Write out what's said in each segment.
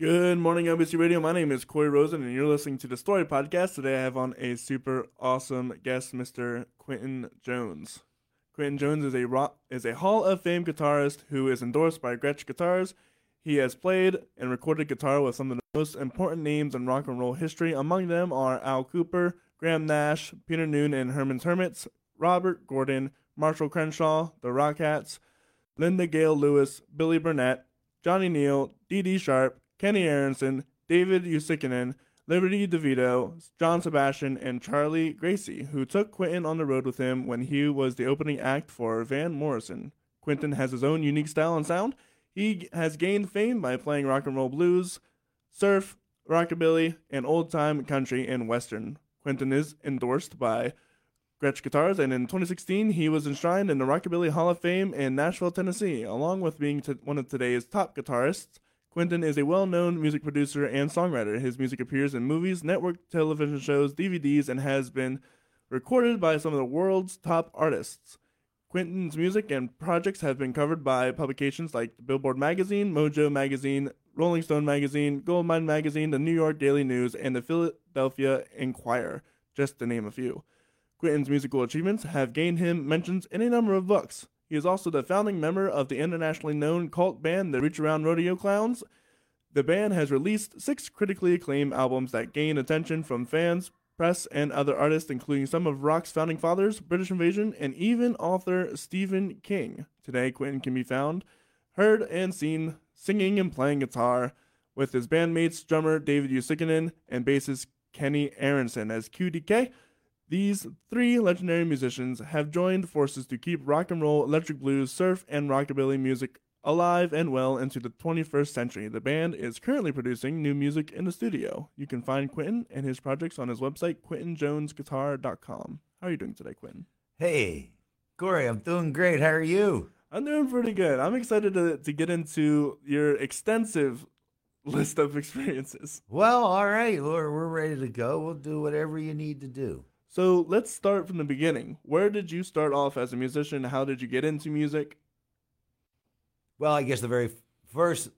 Good morning, NBC Radio. My name is Corey Rosen, and you're listening to the Story Podcast. Today, I have on a super awesome guest, Mr. Quentin Jones. Quentin Jones is a rock, is a Hall of Fame guitarist who is endorsed by Gretsch Guitars. He has played and recorded guitar with some of the most important names in rock and roll history. Among them are Al Kooper, Graham Nash, Peter Noone and Herman's Hermits, Robert Gordon, Marshall Crenshaw, the Rockats, Linda Gail Lewis, Billy Burnett, Johnny Neel, Dee Sharp, Kenny Aaronson, David Uosikkinen, Liberty DeVitto, John Sebastian, and Charlie Gracie, who took Quentin on the road with him when he was the opening act for Van Morrison. Quentin has his own unique style and sound. He has gained fame by playing rock and roll blues, surf, rockabilly, and old time country and western. Quentin is endorsed by Gretsch Guitars, and in 2016 he was enshrined in the Rockabilly Hall of Fame in Nashville, Tennessee, along with being t- one of today's top guitarists. Quentin is a well known music producer and songwriter. His music appears in movies, network television shows, DVDs, and has been recorded by some of the world's top artists. Quentin's music and projects have been covered by publications like Billboard Magazine, Mojo Magazine, Rolling Stone Magazine, Goldmine Magazine, the New York Daily News, and the Philadelphia Inquirer, just to name a few. Quentin's musical achievements have gained him mentions in a number of books. He is also the founding member of the internationally known cult band, the Reach Around Rodeo Clowns. The band has released six critically acclaimed albums that gain attention from fans, press, and other artists, including some of rock's founding fathers, British Invasion, and even author Stephen King. Today, Quentin can be found, heard, and seen singing and playing guitar with his bandmates drummer David Uosikkinen and bassist Kenny Aaronson as QDK. These three legendary musicians have joined forces to keep rock and roll, electric blues, surf, and rockabilly music alive and well into the 21st century. The band is currently producing new music in the studio. You can find Quentin and his projects on his website, quentinjonesguitar.com. How are you doing today, Quentin? Hey, Corey, I'm doing great. How are you? I'm doing pretty good. I'm excited to, to get into your extensive list of experiences. Well, all right, Laura, we're ready to go. We'll do whatever you need to do. So let's start from the beginning. Where did you start off as a musician? How did you get into music? Well, I guess the very first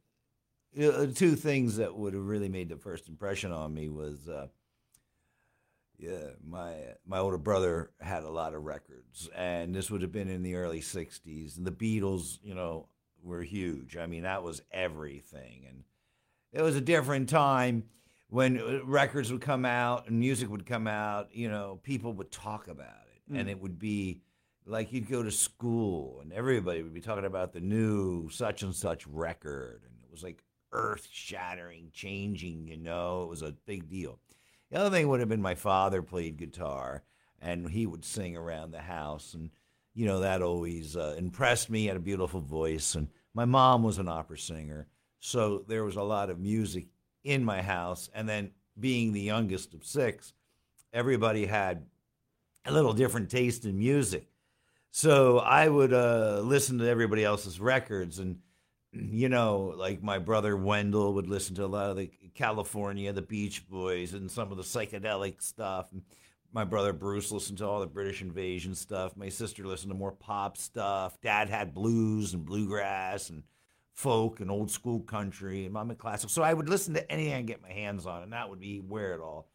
uh, two things that would have really made the first impression on me was, uh, yeah, my my older brother had a lot of records, and this would have been in the early '60s, and the Beatles, you know, were huge. I mean, that was everything, and it was a different time when uh, records would come out and music would come out, you know, people would talk about it. Mm. And it would be like you'd go to school and everybody would be talking about the new such and such record. And it was like earth shattering, changing, you know, it was a big deal. The other thing would have been my father played guitar and he would sing around the house. And, you know, that always uh, impressed me. He had a beautiful voice. And my mom was an opera singer. So there was a lot of music in my house. And then being the youngest of six, everybody had a little different taste in music. So I would uh, listen to everybody else's records. And, you know, like my brother Wendell would listen to a lot of the California, the Beach Boys, and some of the psychedelic stuff. And my brother Bruce listened to all the British invasion stuff. My sister listened to more pop stuff. Dad had blues and bluegrass and folk and old school country and mama classic. So I would listen to anything I get my hands on, and that would be where it all,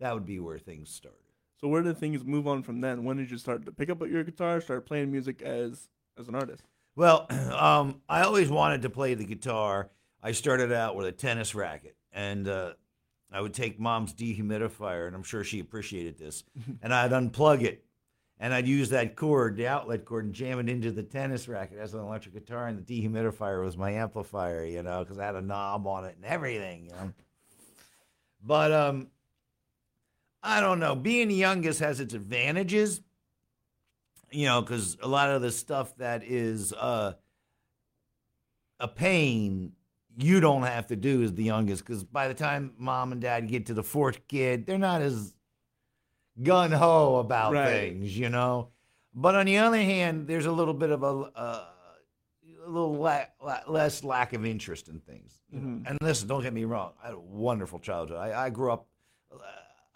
that would be where things started. So where did things move on from then? When did you start to pick up at your guitar, start playing music as as an artist? Well, um, I always wanted to play the guitar. I started out with a tennis racket, and uh, I would take mom's dehumidifier, and I'm sure she appreciated this, and I'd unplug it and I'd use that cord, the outlet cord, and jam it into the tennis racket as an electric guitar, and the dehumidifier was my amplifier, you know, because I had a knob on it and everything, you know. But um, I don't know. Being the youngest has its advantages, you know, because a lot of the stuff that is uh, a pain you don't have to do as the youngest, because by the time mom and dad get to the fourth kid, they're not as gun ho about right. things, you know. But on the other hand, there's a little bit of a, uh, a little la- la- less lack of interest in things. Mm-hmm. And listen, don't get me wrong. I had a wonderful childhood. I, I grew up. Uh,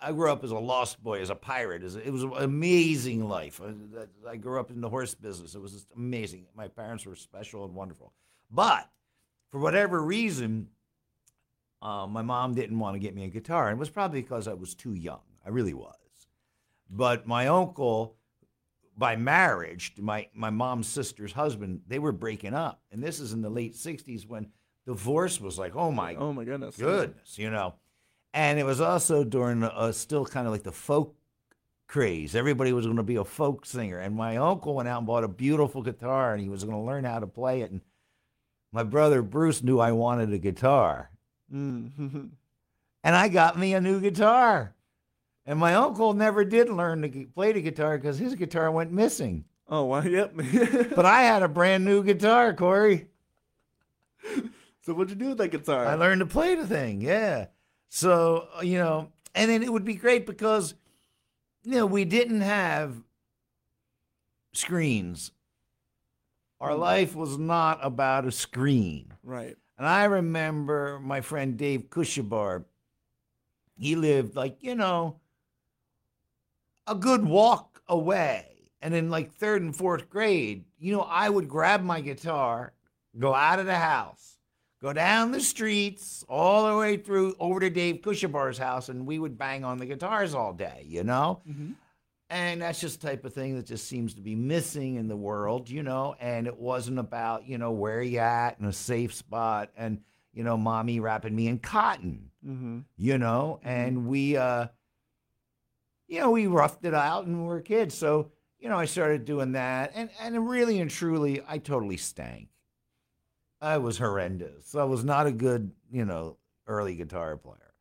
I grew up as a lost boy, as a pirate. As a, it was an amazing life. I, I grew up in the horse business. It was just amazing. My parents were special and wonderful. But for whatever reason, uh, my mom didn't want to get me a guitar. And it was probably because I was too young. I really was. But my uncle, by marriage, my, my mom's sister's husband, they were breaking up. And this is in the late 60s when divorce was like, oh my Oh my goodness. goodness, you know. And it was also during uh, still kind of like the folk craze. Everybody was going to be a folk singer. And my uncle went out and bought a beautiful guitar and he was going to learn how to play it. And my brother Bruce knew I wanted a guitar. Mm-hmm. And I got me a new guitar. And my uncle never did learn to play the guitar because his guitar went missing. oh wow. Yep. But I had a brand new guitar, Corey. so what'd you do with that guitar? I learned to play the thing, yeah. So, uh, you know, and then it would be great because, you know, we didn't have screens. Our life was not about a screen. right. And I remember my friend Dave Kushabar, he lived like, you know, a good walk away. And in like third and fourth grade, you know, I would grab my guitar, go out of the house, go down the streets, all the way through over to Dave Kushabar's house, and we would bang on the guitars all day, you know? Mm-hmm. And that's just the type of thing that just seems to be missing in the world, you know. And it wasn't about, you know, where you at in a safe spot and, you know, mommy wrapping me in cotton, Mm-hmm. you know. And we, uh, you know, we roughed it out and we were kids. So, you know, I started doing that. And, and really and truly, I totally stank. I was horrendous. I was not a good, you know, early guitar player.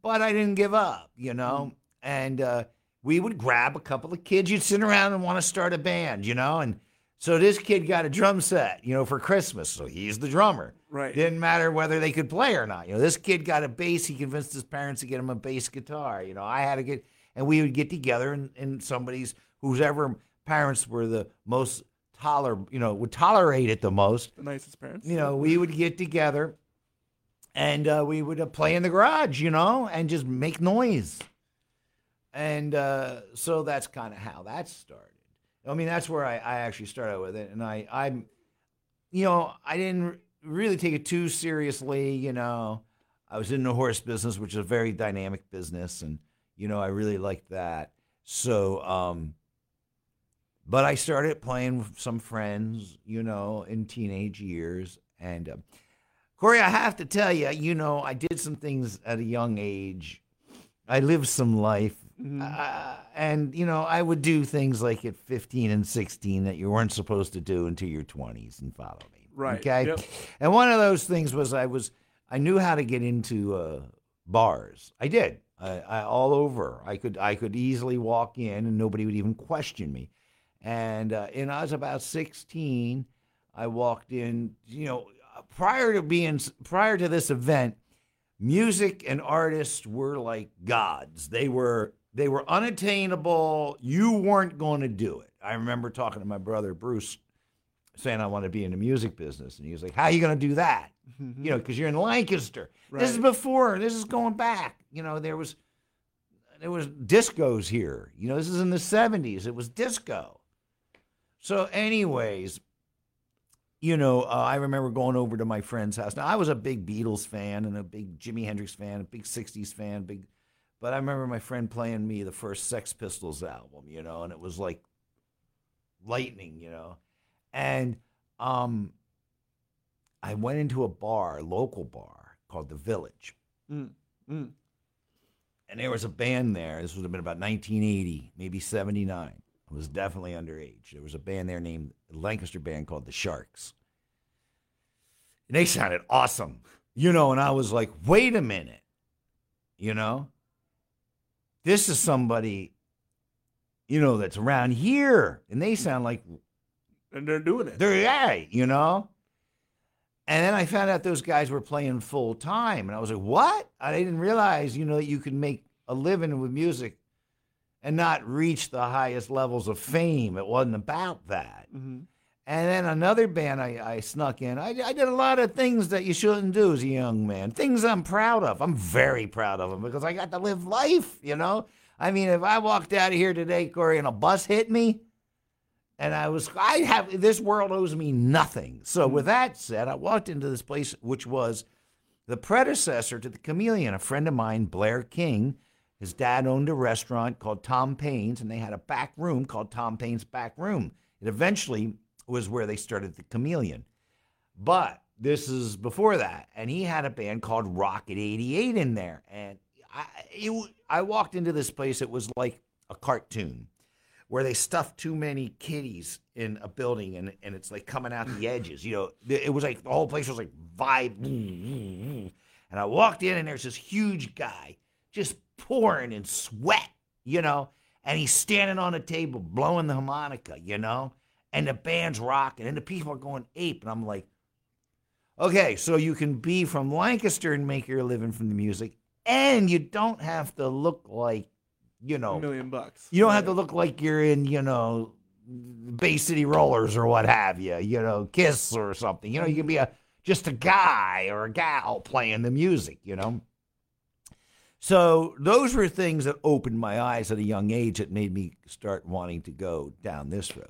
But I didn't give up, you know. And, uh, we would grab a couple of kids. You'd sit around and want to start a band, you know? And so this kid got a drum set, you know, for Christmas. So he's the drummer. Right. Didn't matter whether they could play or not. You know, this kid got a bass. He convinced his parents to get him a bass guitar. You know, I had to get, and we would get together and, and somebody's, whose ever parents were the most toler, you know, would tolerate it the most. The nicest parents. You know, we would get together and uh, we would uh, play in the garage, you know, and just make noise. And uh, so that's kind of how that started. I mean, that's where I, I actually started with it. And I, I'm, you know, I didn't really take it too seriously. You know, I was in the horse business, which is a very dynamic business. And, you know, I really liked that. So, um, but I started playing with some friends, you know, in teenage years. And uh, Corey, I have to tell you, you know, I did some things at a young age. I lived some life. Mhm. Uh, and, you know, I would do things like at 15 and 16 that you weren't supposed to do until your 20s and follow me. Right. Okay. Yep. And one of those things was I was, I knew how to get into uh, bars. I did. I, I, all over. I could, I could easily walk in and nobody would even question me. And, uh, and I was about 16. I walked in, you know, prior to being, prior to this event, music and artists were like gods. They were they were unattainable. You weren't going to do it. I remember talking to my brother Bruce saying I want to be in the music business and he was like, "How are you going to do that?" You know, cuz you're in Lancaster. This is before, this is going back. You know, there was there was discos here. You know, this is in the 70s. It was disco. So anyways, you know, uh, I remember going over to my friend's house. Now, I was a big Beatles fan and a big Jimi Hendrix fan, a big 60s fan, big. But I remember my friend playing me the first Sex Pistols album, you know, and it was like lightning, you know. And um, I went into a bar, local bar called The Village. Mm, mm. And there was a band there. This would have been about 1980, maybe 79. I was definitely underage. There was a band there named Lancaster band called the Sharks. And they sounded awesome, you know. And I was like, wait a minute, you know, this is somebody, you know, that's around here, and they sound like And they're doing it. they're yeah, you know. And then I found out those guys were playing full time, and I was like, "What?" I didn't realize, you know, that you could make a living with music and not reach the highest levels of fame. It wasn't about that. hmm And then another band I, I snuck in. I, I did a lot of things that you shouldn't do as a young man. Things I'm proud of. I'm very proud of them because I got to live life, you know? I mean, if I walked out of here today, Corey, and a bus hit me, and I was, I have, this world owes me nothing. So mm-hmm. with that said, I walked into this place, which was the predecessor to the Chameleon. A friend of mine, Blair King, his dad owned a restaurant called Tom Payne's, and they had a back room called Tom Payne's Back Room. It eventually was where they started the Chameleon. But this is before that, and he had a band called Rocket 88 in there. And I, it, I walked into this place, it was like a cartoon where they stuffed too many kitties in a building and, and it's like coming out the edges. You know, it was like the whole place was like vibe. And I walked in and there's this huge guy just pouring in sweat, you know, and he's standing on a table blowing the harmonica, you know, and the band's rocking and the people are going ape. And I'm like, okay, so you can be from Lancaster and make your living from the music, and you don't have to look like, you know, A million bucks. you don't have to look like you're in, you know, Bay City Rollers or what have you, you know, Kiss or something. You know, you can be a just a guy or a gal playing the music, you know. So those were things that opened my eyes at a young age that made me start wanting to go down this road.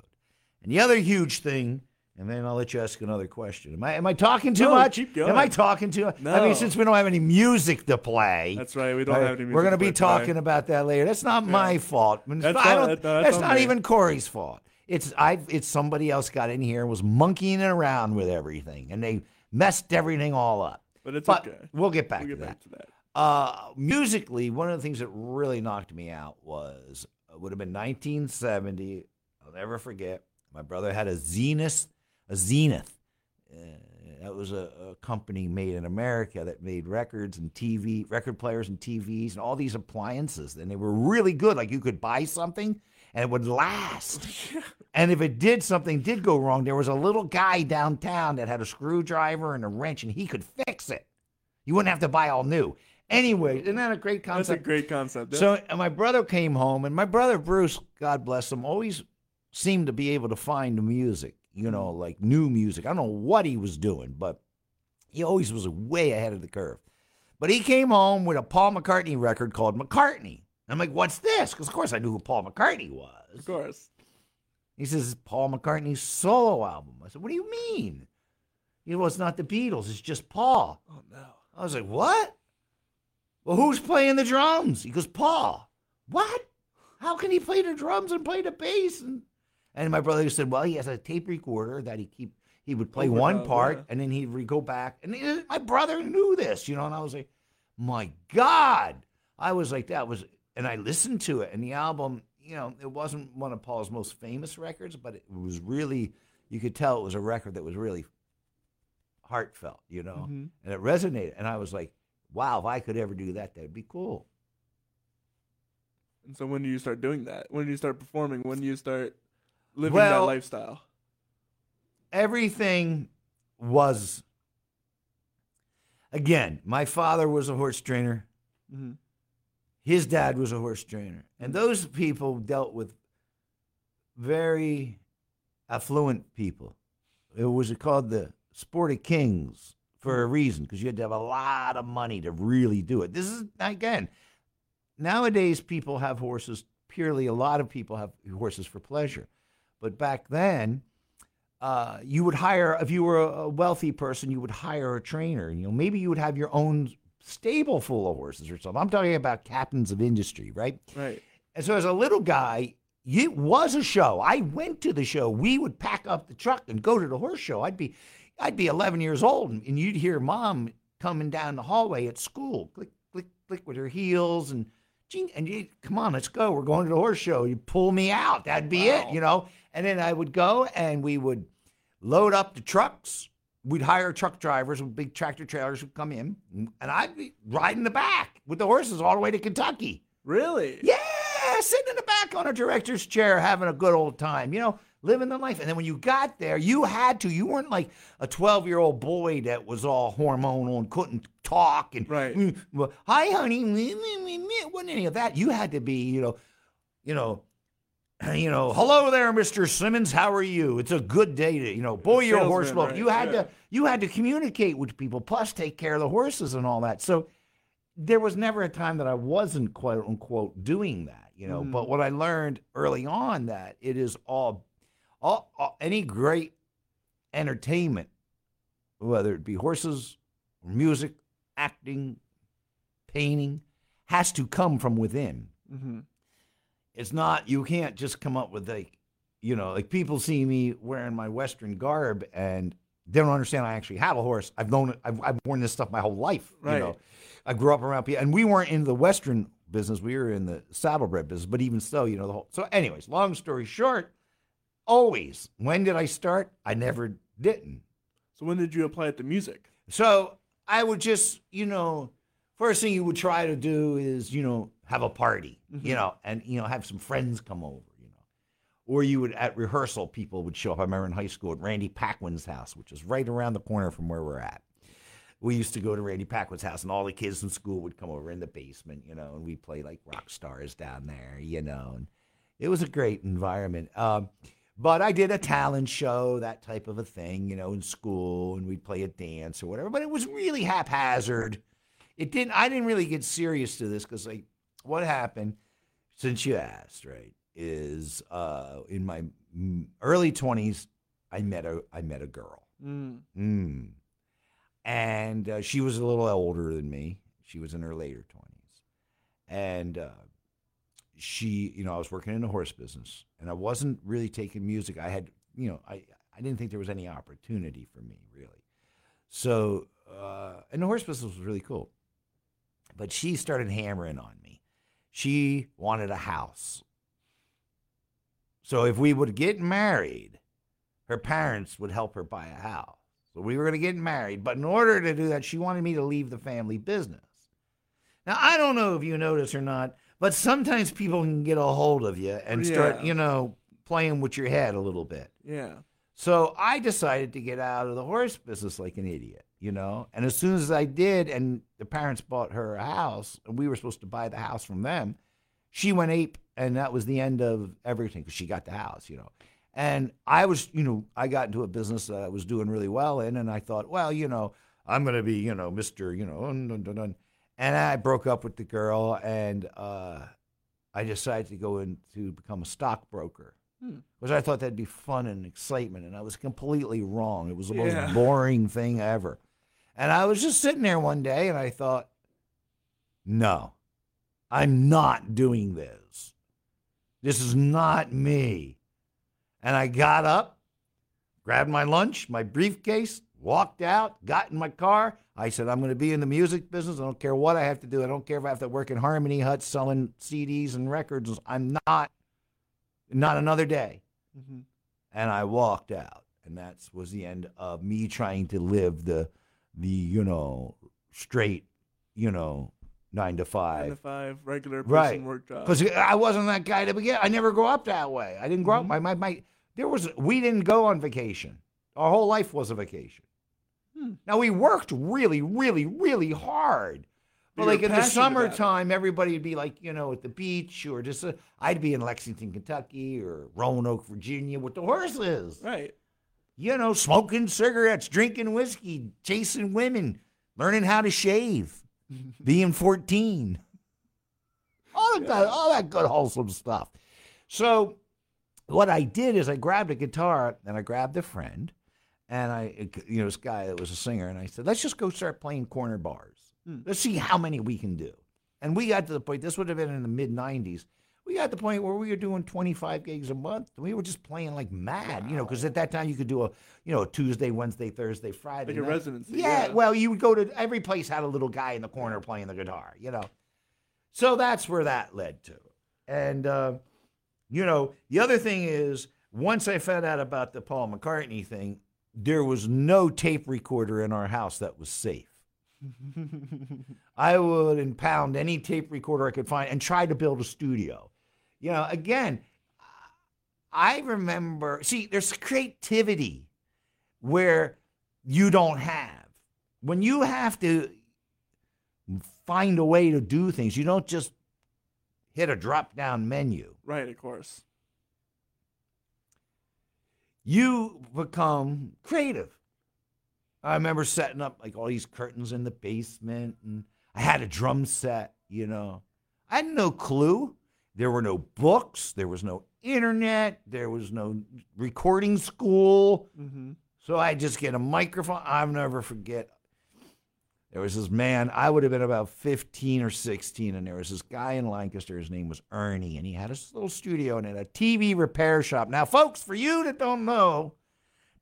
And the other huge thing, and then I'll let you ask another question. Am I am I talking too No, much? keep going. Am I talking too much? No. I mean, since we don't have any music to play, That's right. We don't all have right, any. We're going to be to play. talking about that later. That's not my fault. That's not- don't- that- no, that's that's not even Corey's fault. It's I. It's somebody else got in here and was monkeying around with everything, and they messed everything all up. But it's But okay. we'll get back We'll to get that. to that. Uh, musically, one of the things that really knocked me out was it would have been 1970. I'll never forget. My brother had a Zenith, a Zenith. Uh, that was a, a company made in America that made records and TV, record players and TVs and all these appliances. And they were really good. Like you could buy something and it would last. And if it did something did go wrong, there was a little guy downtown that had a screwdriver and a wrench, and he could fix it. You wouldn't have to buy all new. Anyway, isn't that a great concept? That's a great concept. yeah. So and my brother came home, and my brother Bruce, God bless him, always seemed to be able to find the music. You know, mm. like new music. I don't know what he was doing, but he always was way ahead of the curve. But he came home with a Paul McCartney record called McCartney. I'm like, what's this? Because of course I knew who Paul McCartney was. of course. He says, Paul McCartney's solo album. I said, What do you mean? He goes, well, it's not the Beatles, it's just Paul. Oh no. I was like, What? Well, who's playing the drums? He goes, Paul. What? How can he play the drums and play the bass? And, and my brother said, Well, he has a tape recorder that he keep he would play one part yeah. and then he'd go back. And he- my brother knew this, you know, and I was like, My God. I was like, that was and I listened to it, and the album, you know, it wasn't one of Paul's most famous records, but it was really, you could tell it was a record that was really heartfelt, you know, Mhm. and it resonated. And I was like, wow, if I could ever do that, that'd be cool. And so when do you start doing that? When do you start performing? When do you start living Well- that lifestyle? Everything was, again, my father was a horse trainer. hmm his dad was a horse trainer. And those people dealt with very affluent people. It was called the Sport of Kings for a reason, because you had to have a lot of money to really do it. This is, again, nowadays people have horses purely, a lot of people have horses for pleasure. But back then, uh, you would hire, if you were a wealthy person, you would hire a trainer. You know, maybe you would have your own stable full of horses or something. I'm talking about captains of industry, right? Right. And so as a little guy, it was a show. I went to the show. We would pack up the truck and go to the horse show. I'd be, I'd be 11 years old, and, you'd hear mom coming down the hallway at school, click, click, click with her heels, and and you come on, let's go. We're going to the horse show. You pull me out. That'd be it, you know. And then I would go, and we would load up the trucks. We'd hire truck drivers with big tractor trailers would come in, and I'd be riding the back with the horses all the way to Kentucky. Really? Yeah, sitting in the back on a director's chair, having a good old time, you know, living the life. And then when you got there, you had to. You weren't like a 12 year old boy that was all hormonal and couldn't talk. And, Right. "Mm, well, hi, honey. meh." It wasn't any of that. You had to be, you know, you know, you know, hello there, Mr. Simmons. How are you? It's a good day to, you know, boy, you're a horse right, You had yeah. to, you had to communicate with people, plus take care of the horses and all that. So there was never a time that I wasn't quote unquote doing that, you know. Mhm. But what I learned early on that it is all, all, all any great entertainment, whether it be horses music acting, painting has to come from within. Mm-hmm. It's not, you can't just come up with like, you know, like people see me wearing my Western garb and they don't understand I actually have a horse. I've known it, I've, I've worn this stuff my whole life. Right. You know, I grew up around people and we weren't in the Western business. We were in the saddlebred business, but even so, you know, the whole, so anyways, long story short, always, when did I start? I never didn't. So when did you apply it to music? So I would just, you know, first thing you would try to do is, you know, have a party, you know, and you know, have some friends come over, you know. Or you would at rehearsal, people would show up. I remember in high school at Randy Paquin's house, which is right around the corner from where we're at. We used to go to Randy Paquin's house, and all the kids in school would come over in the basement, you know, and we play like rock stars down there, you know. And it was a great environment. Um, but I did a talent show, that type of a thing, you know, in school, and we'd play a dance or whatever. But it was really haphazard. It didn't. I didn't really get serious to this because, like, what happened since you asked, right? Is uh, in my early twenties, I met a I met a girl. Mm. Mm. And uh, she was a little older than me. She was in her later 20s. And uh, she, you know, I was working in the horse business and I wasn't really taking music. I had, you know, I, I didn't think there was any opportunity for me, really. So, uh, and the horse business was really cool. But she started hammering on me. She wanted a house. So if we would get married, her parents would help her buy a house. So we were going to get married. But in order to do that, she wanted me to leave the family business. Now, I don't know if you notice or not, but sometimes people can get a hold of you and start, Yeah. you know, playing with your head a little bit. Yeah. So I decided to get out of the horse business like an idiot, you know. And as soon as I did, and the parents bought her a house, and we were supposed to buy the house from them, she went ape, and that was the end of everything because she got the house, you know. And I was, you know, I got into a business that I was doing really well in, and I thought, well, you know, I'm going to be, you know, Mister, you know, dun, dun, dun, dun. and I broke up with the girl, and uh, I decided to go in to become a stockbroker because I thought that'd be fun and excitement, and I was completely wrong. It was the most boring thing ever. And I was just sitting there one day, and I thought, no, I'm not doing this. This is not me. And I got up, grabbed my lunch, my briefcase, walked out, got in my car. I said, I'm going to be in the music business. I don't care what I have to do. I don't care if I have to work in Harmony Hut selling CDs and records. I'm not, not another day. Mm-hmm. And I walked out. And that was the end of me trying to live the, the you know, straight, you know, nine to Nine five. to five regular person Right. work job. Because I wasn't that guy to begin. I never grew up that way. I didn't grow up. My, my, my, there was, we didn't go on vacation. Our whole life was a vacation. Hmm. Now we worked really, really, really hard. But like in the passionate about it. summertime, everybody would be like, you know, at the beach or just, uh, I'd be in Lexington, Kentucky or Roanoke, Virginia with the horses. right. You know, smoking cigarettes, drinking whiskey, chasing women, learning how to shave, being 14. All that, all that good wholesome stuff. So what I did is I grabbed a guitar and I grabbed a friend and I, you know, this guy that was a singer, and I said, let's just go start playing corner bars. Hmm. Let's see how many we can do. And we got to the point, this would have been in the mid 90s. Got the point where we were doing 25 gigs a month. We were just playing like mad, you know, because at that time you could do a, you know, Tuesday, Wednesday, Thursday, Friday. Like night. residency, Yeah, yeah. well, you would go to every place had a little guy in the corner playing the guitar, you know. So that's where that led to. And, uh, you know, the other thing is, once I found out about the Paul McCartney thing, there was no tape recorder in our house that was safe. I would impound any tape recorder I could find and try to build a studio. You know, again, I remember, see, there's creativity where you don't have. When you have to find a way to do things, you don't just hit a drop down menu. Right, of course. you become creative. I remember setting up like all these curtains in the basement, and I had a drum set, you know. I had no clue. There were no books, there was no internet, there was no recording school. Mm-hmm. So I just get a microphone. I'll never forget. There was this man, I would have been about 15 or 16, and there was this guy in Lancaster. His name was Ernie, and he had his little studio and had a TV repair shop. Now, folks, for you that don't know,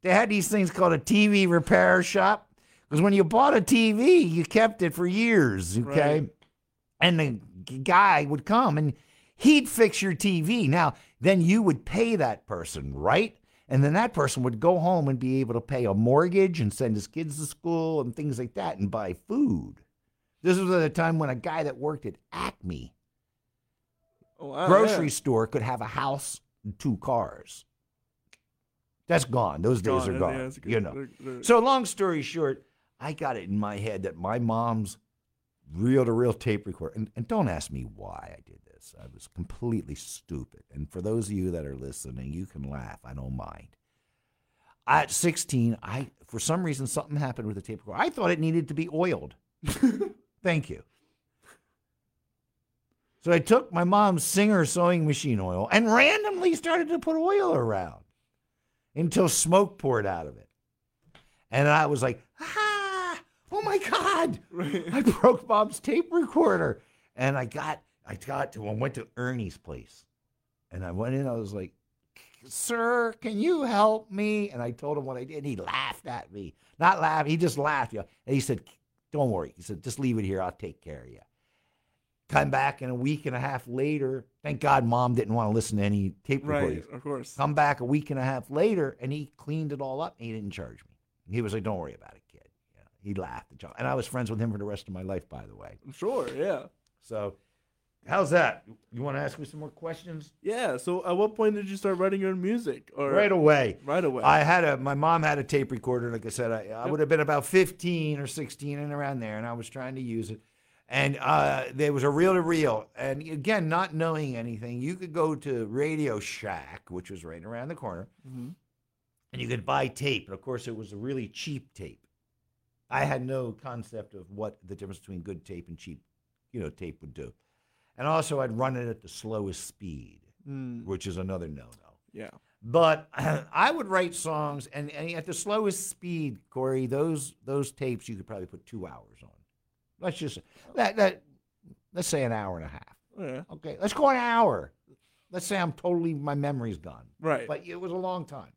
they had these things called a TV repair shop because when you bought a TV, you kept it for years, okay? Right. And the guy would come and he'd fix your TV. Now, then you would pay that person, right? And then that person would go home and be able to pay a mortgage and send his kids to school and things like that and buy food. This was at a time when a guy that worked at Acme Oh, wow, grocery yeah. store could have a house and two cars. That's gone. Those days Gone, are gone. good. You know. They're- they're- So long story short, I got it in my head that my mom's reel to reel tape recorder, and, and don't ask me why I did this. I was completely stupid. And for those of you that are listening, you can laugh. I don't mind. At 16, I for some reason something happened with the tape recorder. I thought it needed to be oiled. Thank you. So I took my mom's Singer sewing machine oil and randomly started to put oil around until smoke poured out of it. And I was like, ah, oh my God. Right. I broke Bob's tape recorder. And I got I got to I went to Ernie's place. And I went in, I was like, Sir, can you help me? And I told him what I did. And he laughed at me. Not laugh, he just laughed. You know. And he said, Don't worry. He said, just leave it here. I'll take care of you. Come back in a week and a half later. Thank God mom didn't want to listen to any tape recordings. Right, of course. Come back a week and a half later, and he cleaned it all up. And he didn't charge me. He was like, "Don't worry about it, kid." You know, he laughed, at and and I was friends with him for the rest of my life, by the way. I'm sure, yeah. So, how's that? You want to ask me some more questions? Yeah, so at what point did you start writing your own music? Or Right away. Right away. I had a my mom had a tape recorder. Like I said, I, I would have been about fifteen or sixteen and around there, and I was trying to use it. And uh, there was a reel to reel, and again, not knowing anything, you could go to Radio Shack, which was right around the corner, Mhm. and you could buy tape. And of course, it was a really cheap tape. I had no concept of what the difference between good tape and cheap, you know, tape would do. And also, I'd run it at the slowest speed, Mm, which is another no-no. yeah. But I would write songs, and, and at the slowest speed, Corey, those those tapes you could probably put two hours on. Let's just that that let's say an hour and a half. Yeah. Okay, let's go an hour. Let's say I'm totally my memory's gone, Right. but it was a long time.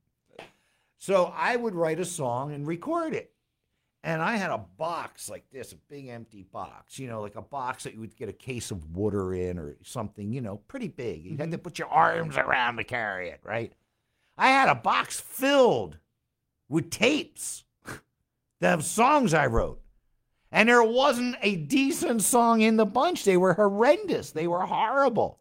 So I would write a song and record it. And I had a box like this, a big empty box, you know, like a box that you would get a case of water in or something, you know, pretty big. You had to put your arms around to carry it, right? I had a box filled with tapes of songs I wrote. And there wasn't a decent song in the bunch. They were horrendous. They were horrible.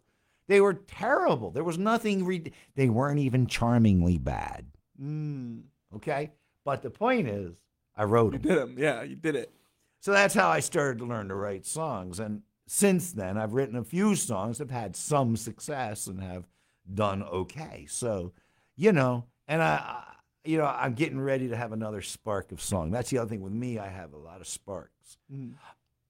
They were terrible. There was nothing, re- they weren't even charmingly bad. Mm, Okay. But the point is, I wrote them. you did them. Yeah, you did it. So that's how I started to learn to write songs. And since then, I've written a few songs, that have had some success, and have done okay. So, you know, and I, I you know, I'm getting ready to have another spark of song. That's the other thing with me. I have a lot of sparks. Mm.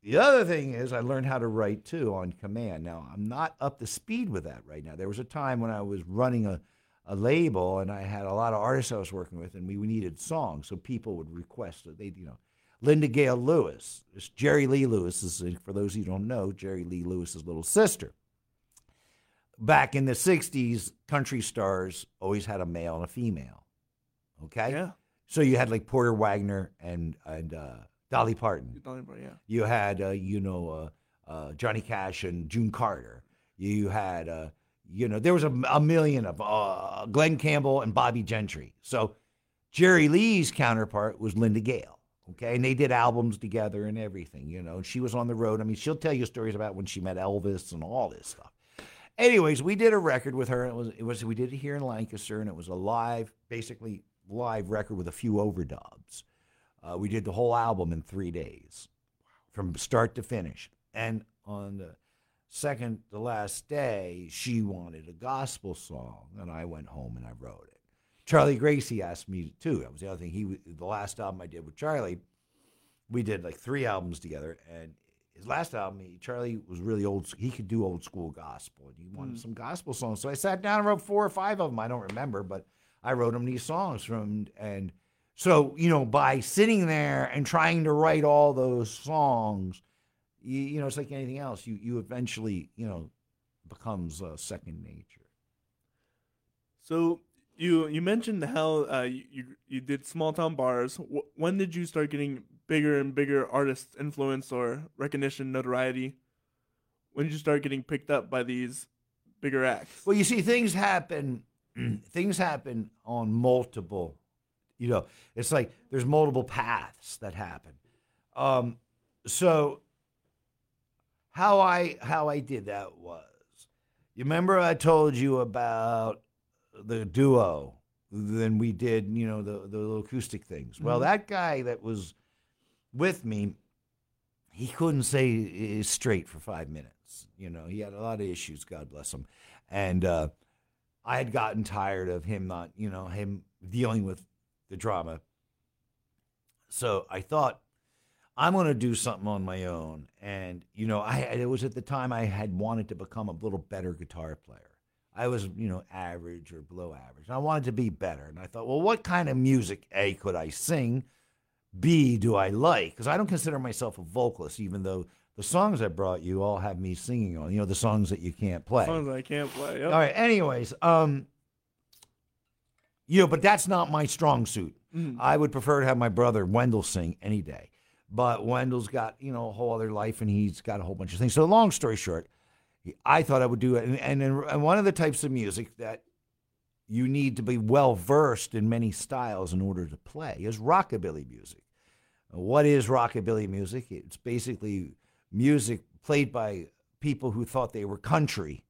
The other thing is I learned how to write too on command. Now I'm not up to speed with that right now. There was a time when I was running a, a label and I had a lot of artists I was working with and we needed songs, so people would request that they, you know, Linda Gail Lewis, this Jerry Lee Lewis is for those who don't know, Jerry Lee Lewis's little sister. Back in the '60s, country stars always had a male and a female. Okay, Yeah. so you had like Porter Wagoner and and uh, Dolly Parton. You told me about it, yeah. You had, uh, you know, uh, uh, Johnny Cash and June Carter. You had, uh, you know, there was a, a million of uh, Glen Campbell and Bobbie Gentry. So Jerry Lee's counterpart was Linda Gail. Okay, and they did albums together and everything. You know, and she was on the road. I mean, she'll tell you stories about when she met Elvis and all this stuff. Anyways, we did a record with her. It was, it was we did it here in Lancaster, and it was a live, basically live record with a few overdubs. Uh, we did the whole album in three days, from start to finish. And on the second to last day, she wanted a gospel song, and I went home and I wrote it. Charlie Gracie asked me too. That was the other thing. He the last album I did with Charlie, we did like three albums together, and his last album, he, Charlie was really old. He could do old school gospel, and he wanted mm. some gospel songs. So I sat down and wrote four or five of them. I don't remember, but I wrote him these songs from and So, you know, by sitting there and trying to write all those songs, you, you know, it's like anything else. You you eventually, you know, becomes uh, second nature. So you you mentioned how uh, you, you you did small town bars. When did you start getting bigger and bigger artist influence or recognition, notoriety? When did you start getting picked up by these bigger acts? Well, you see, things happen. things happen on multiple. You know, it's like there's multiple paths that happen. Um, so how I how I did that was, you remember I told you about the duo. Then we did, you know, the the little acoustic things. Well, Mhm. that guy that was with me, he couldn't say straight for five minutes. You know, he had a lot of issues. God bless him. And uh, I had gotten tired of him not, you know, him dealing with the drama. So I thought, I'm going to do something on my own. And, you know, I it was at the time I had wanted to become a little better guitar player. I was, you know, average or below average. And I wanted to be better. And I thought, well, what kind of music, A, could I sing? B, do I like? Because I don't consider myself a vocalist, even though the songs I brought you all have me singing on, you know, the songs that you can't play. Songs I can't play. Yep. All right. Anyways, um, you know, but that's not my strong suit. Mhm. I would prefer to have my brother Wendell sing any day. But Wendell's got you know a whole other life, and he's got a whole bunch of things. So long story short, I thought I would do it, and and, and one of the types of music that you need to be well versed in many styles in order to play is rockabilly music. What is rockabilly music? It's basically music played by people who thought they were country,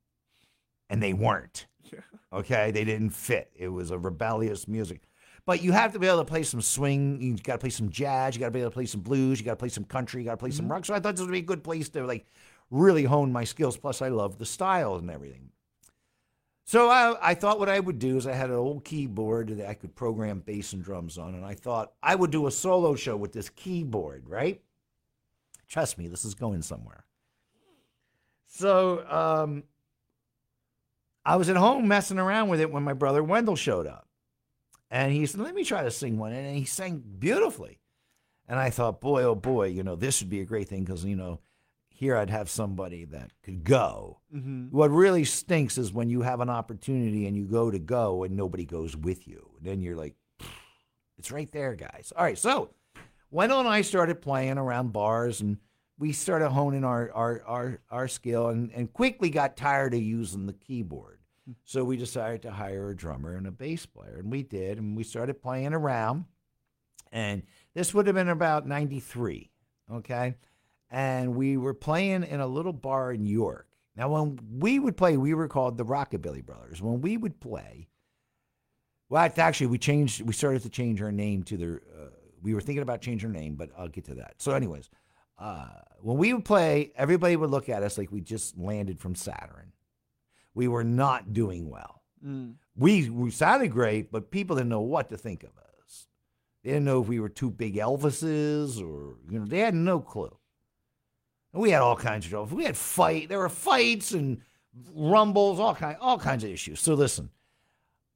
and they weren't. Yeah. Okay, they didn't fit. It was a rebellious music. But you have to be able to play some swing. You got to play some jazz. You got to be able to play some blues. You got to play some country. You got to play some rock. So I thought this would be a good place to like really hone my skills. Plus, I love the styles and everything. So I, I thought what I would do is I had an old keyboard that I could program bass and drums on, and I thought I would do a solo show with this keyboard, right? Trust me, this is going somewhere. So um, I was at home messing around with it when my brother Wendell showed up. And he said, Let me try to sing one. And he sang beautifully. And I thought, boy, oh boy, you know, this would be a great thing because, you know, here I'd have somebody that could go. Mhm. What really stinks is when you have an opportunity and you go to go and nobody goes with you. Then you're like, it's right there, guys. All right, so Wendell and I started playing around bars and we started honing our our our, our skill and, and quickly got tired of using the keyboard. So we decided to hire a drummer and a bass player, and we did, and we started playing around. And this would have been about '93, okay? And we were playing in a little bar in York. Now, when we would play, we were called the Rockabilly Brothers. When we would play, well, actually, we changed. We started to change our name to the. Uh, we were thinking about changing our name, but I'll get to that. So, anyways, uh, when we would play, everybody would look at us like we just landed from Saturn. We were not doing well. Mm. We we sounded great, but people didn't know what to think of us. They didn't know if we were two big Elvises or you know they had no clue. And we had all kinds of trouble. We had fight. There were fights and rumbles, all kind all kinds of issues. So listen,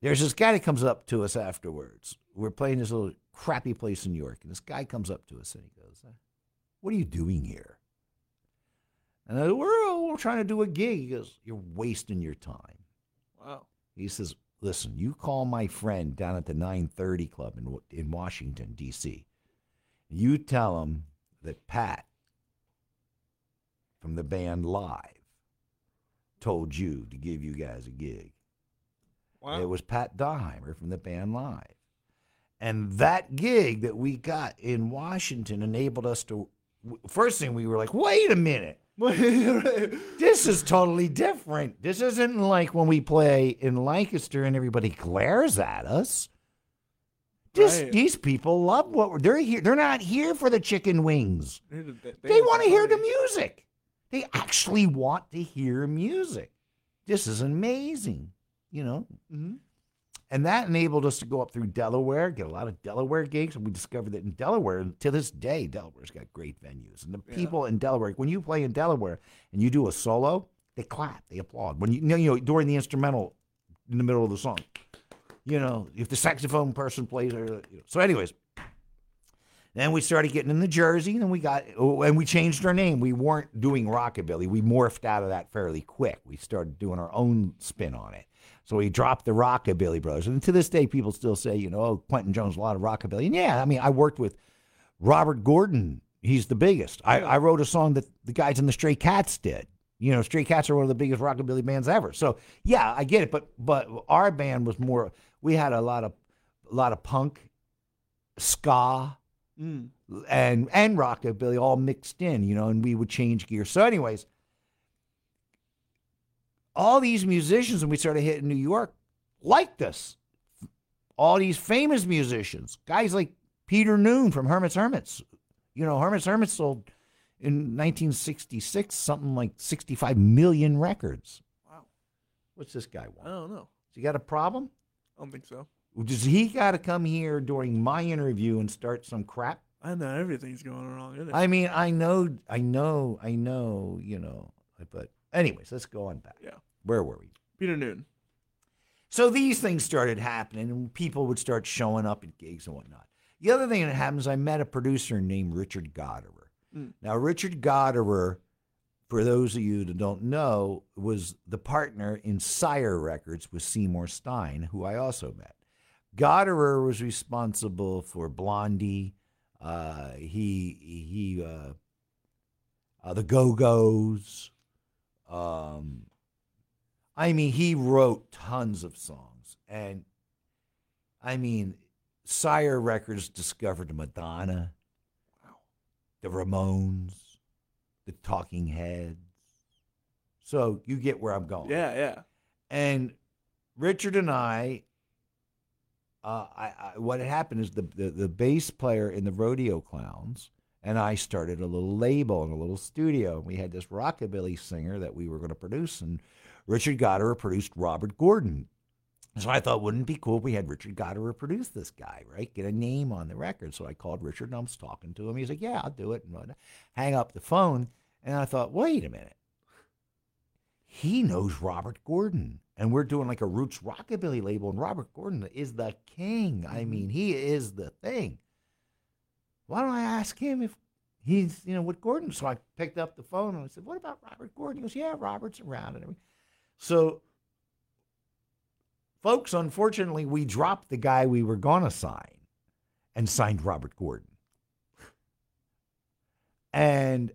there's this guy that comes up to us afterwards. We're playing this little crappy place in New York, and this guy comes up to us and he goes, "What are you doing here?" And I, we're, we're trying to do a gig. He goes, "You're wasting your time." Wow. He says, "Listen, you call my friend down at the 930 Club in in Washington D.C. You tell him that Pat from the band Live told you to give you guys a gig. Wow. It was Pat Dahlheimer from the band Live, and that gig that we got in Washington enabled us to. First thing we were like, wait a minute." This is totally different. This isn't like when we play in Lancaster and everybody glares at us. This, Right. These people love what we're, they're here. They're not here for the chicken wings. They, They want to hear the music. They actually want to hear music. This is amazing, you know. hmm And that enabled us to go up through Delaware, get a lot of Delaware gigs. And we discovered that in Delaware, to this day, Delaware's got great venues. And the Yeah. people in Delaware, when you play in Delaware and you do a solo, they clap, they applaud. When you, you know, during the instrumental in the middle of the song, You know, if the saxophone person plays, or, you know. so anyways. Then we started getting in the Jersey, and we got oh, and we changed our name. We weren't doing rockabilly. We morphed out of that fairly quick. We started doing our own spin on it. So he dropped the Rockabilly Brothers, and to this day, people still say, you know, oh, Quentin Jones, a lot of rockabilly. And yeah, I mean, I worked with Robert Gordon. He's the biggest. I, I wrote a song that the guys in the Stray Cats did. You know, Stray Cats are one of the biggest rockabilly bands ever. So yeah, I get it. But but our band was more. We had a lot of a lot of punk, ska, Mm. and and rockabilly all mixed in, you know, and we would change gear. So, anyways, all these musicians when we started hitting New York liked us. All these famous musicians, guys like Peter Noone from Herman's Hermits. You know, Herman's Hermits sold in 1966 something like 65 million records. Wow. What's this guy want? I don't know. Has he got a problem? I don't think so. Does he got to come here during my interview and start some crap? I know everything's going wrong. I mean, I know, I know, I know, you know, but anyways, let's go on back. Yeah. Where were we? Peter Noone. So these things started happening and people would start showing up at gigs and whatnot. The other thing that happens, I met a producer named Richard Gottehrer. Mm. Now, Richard Gottehrer, for those of you that don't know, was the partner in Sire Records with Seymour Stein, who I also met. Gottehrer was responsible for Blondie. Uh, he he uh, uh, the Go Go's. Um, I mean, he wrote tons of songs, and I mean, Sire Records discovered Madonna, the Ramones, the Talking Heads. So you get where I'm going. Yeah, yeah. And Richard and I, uh, I, I what happened is the, the the bass player in the Rodeo Clowns and I started a little label and a little studio. And We had this rockabilly singer that we were going to produce, and Richard Gottehrer produced Robert Gordon. So I thought, wouldn't it be cool if we had Richard Gottehrer produce this guy, right? Get a name on the record. So I called Richard and I was talking to him. He's like, "Yeah, I'll do it." And whatnot. hang up the phone, and I thought, wait a minute he knows Robert Gordon. And we're doing like a roots rockabilly label, and Robert Gordon is the king. I mm-hmm. mean, he is the thing. Why don't I ask him if he's, you know, with Gordon? So I picked up the phone and I said, What about Robert Gordon? He goes, Yeah, Robert's around and everything. So, folks, unfortunately, we dropped the guy we were going to sign and signed Robert Gordon. And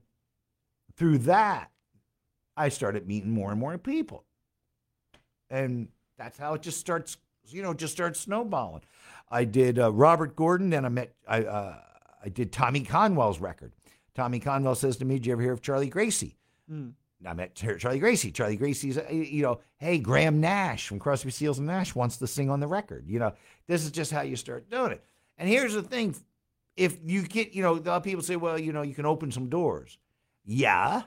through that, I started meeting more and more people. And that's how it just starts, you know, just starts snowballing. I did uh, Robert Gordon, then I met, I, uh, I did Tommy Conwell's record. Tommy Conwell says to me, Did you ever hear of Charlie Gracie? Mm. I met Charlie Gracie. Charlie Gracie's, uh, you know, hey, Graham Nash from Crosby, Stills and Nash wants to sing on the record. You know, this is just how you start doing it. And here's the thing if you get, you know, people say, well, you know, you can open some doors. Yeah,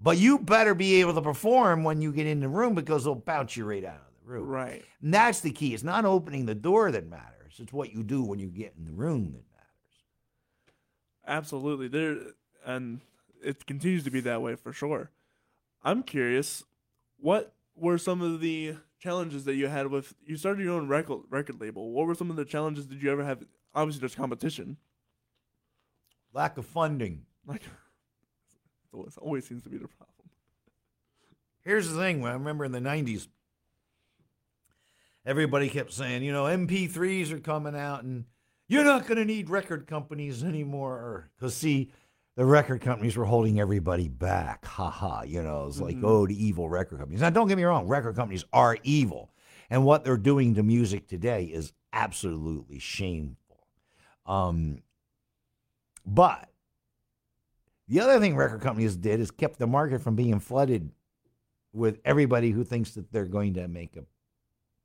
but you better be able to perform when you get in the room because they'll bounce you right out of the room. Right. And that's the key. It's not opening the door that matters. It's what you do when you get in the room that matters. Absolutely. There and it continues to be that way for sure. I'm curious, what were some of the challenges that you had with you started your own record record label? What were some of the challenges did you ever have? Obviously, there's competition. Lack of funding. Like, it always, always seems to be the problem. Here's the thing. I remember in the 90s, everybody kept saying, you know, MP3s are coming out and you're not going to need record companies anymore. Because, see, the record companies were holding everybody back. Ha ha. You know, it's like, Mhm. oh, the evil record companies. Now, don't get me wrong, record companies are evil. And what they're doing to music today is absolutely shameful. Um, but the other thing record companies did is kept the market from being flooded with everybody who thinks that they're going to make a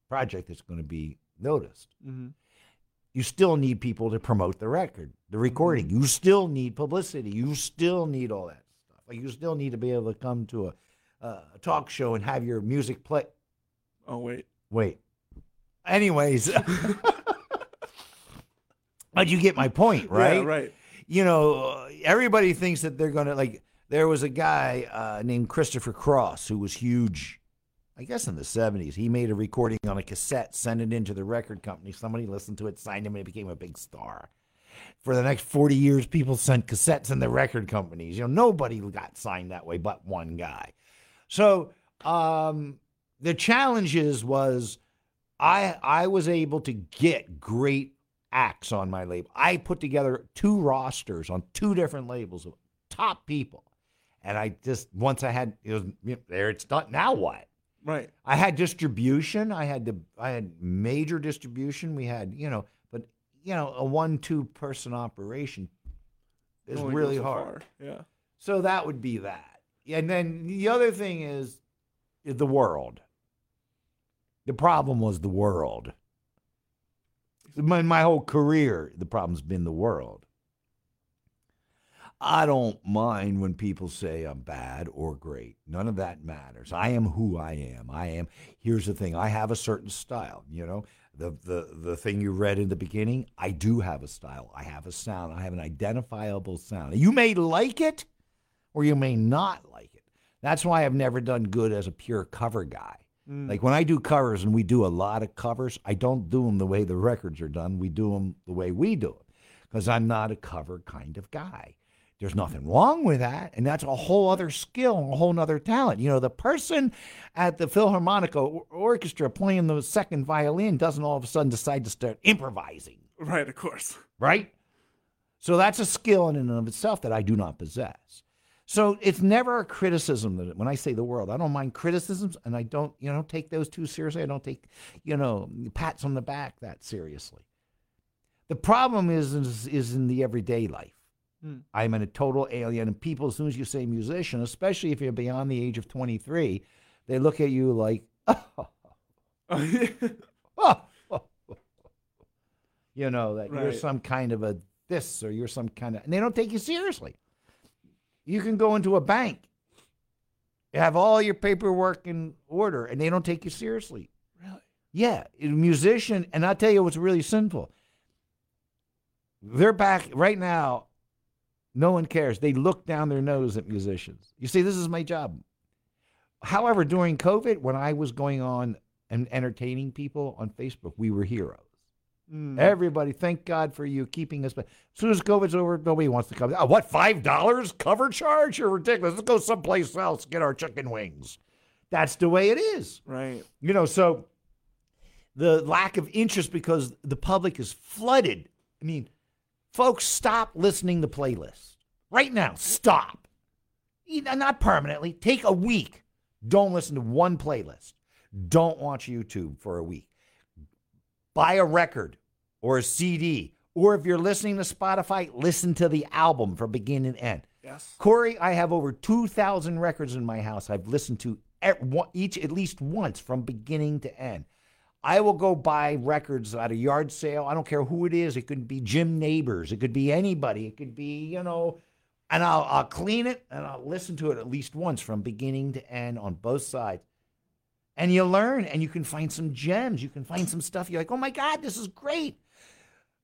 project that's going to be noticed. Mm-hmm. You still need people to promote the record, the recording. You still need publicity. You still need all that stuff. Like you still need to be able to come to a, uh, a talk show and have your music play. Oh wait, Wait. Anyways, but you get my point, right? Yeah, right. you know, everybody thinks that they're going to like. There was a guy uh, named Christopher Cross who was huge. I guess in the 70s, he made a recording on a cassette, sent it into the record company. Somebody listened to it, signed him, and he became a big star. For the next 40 years, people sent cassettes in the record companies. You know, nobody got signed that way but one guy. So um, the challenges was I I was able to get great acts on my label. I put together two rosters on two different labels of top people. And I just once I had it was you know, there it's done. Now what? Right. I had distribution. I had the I had major distribution. We had you know, but you know, a one two person operation is Only really so hard. far. Yeah. So that would be that. And then the other thing is the world. The problem was the world. My, my whole career, the problem's been the world. I don't mind when people say I'm bad or great. None of that matters. I am who I am. I am. Here's the thing. I have a certain style. You know, the the the thing you read in the beginning. I do have a style. I have a sound. I have an identifiable sound. You may like it, or you may not like it. That's why I've never done good as a pure cover guy. Mm. Like when I do covers, and we do a lot of covers, I don't do them the way the records are done. We do them the way we do them because I'm not a cover kind of guy. There's nothing wrong with that. And that's a whole other skill, a whole other talent. You know, the person at the Philharmonic Orchestra playing the second violin doesn't all of a sudden decide to start improvising, Right. Of course. right? So that's a skill in and of itself that I do not possess. So it's never a criticism that when I say the world, I don't mind criticisms and I don't, you know, take those too seriously. I don't take, you know, pats on the back that seriously. The problem is is, is in the everyday life. Hmm. I'm in a total alien, and people, as soon as you say musician, especially if you're beyond the age of 23, they look at you like, oh, you know, that you're some kind of a this or you're some kind of, and they don't take you seriously. You can go into a bank, have all your paperwork in order, and they don't take you seriously. really. Yeah, a musician, and I'll tell you what's really sinful. They're back right now. No one cares. They look down their nose at musicians. You see, this is my job. However, during COVID, when I was going on and entertaining people on Facebook, we were heroes. Mm. Everybody, thank God for you keeping us. But as soon as COVID's over, nobody wants to come. Oh, what, $5 cover charge? You're ridiculous. Let's go someplace else, get our chicken wings. That's the way it is. Right. You know, so the lack of interest because the public is flooded. I mean, folks, stop listening to playlists right now. Stop. Not permanently. Take a week. Don't listen to one playlist. Don't watch YouTube for a week. Buy a record or a CD. Or if you're listening to Spotify, listen to the album from beginning to end. Yes. Corey, I have over 2,000 records in my house I've listened to each at least once from beginning to end. I will go buy records at a yard sale. I don't care who it is. It could be Jim Nabors. It could be anybody. It could be, you know, and I'll, I'll clean it and I'll listen to it at least once from beginning to end on both sides. And you learn and you can find some gems. You can find some stuff. You're like, oh my God, this is great.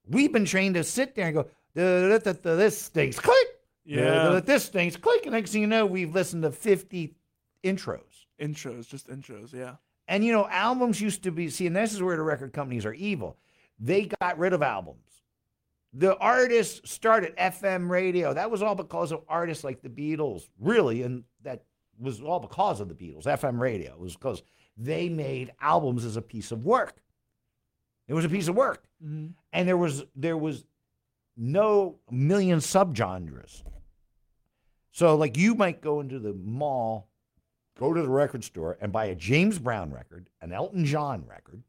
We've been trained to sit there and go, "Duh, duh, duh, duh, this stinks. Click. Yeah. This thing's clicking. Next thing you know, we've listened to 50 intros. Intros, just intros. Yeah. And you know, albums used to be, see, and this is where the record companies are evil. They got rid of albums. The artists started FM radio. That was all because of artists like the Beatles, really. And that was all because of the Beatles, FM radio. It was because they made albums as a piece of work. It was a piece of work Mm-hmm. and there was there was no million subgenres. So like you might go into the mall, go to the record store and buy a James Brown record, an Elton John record,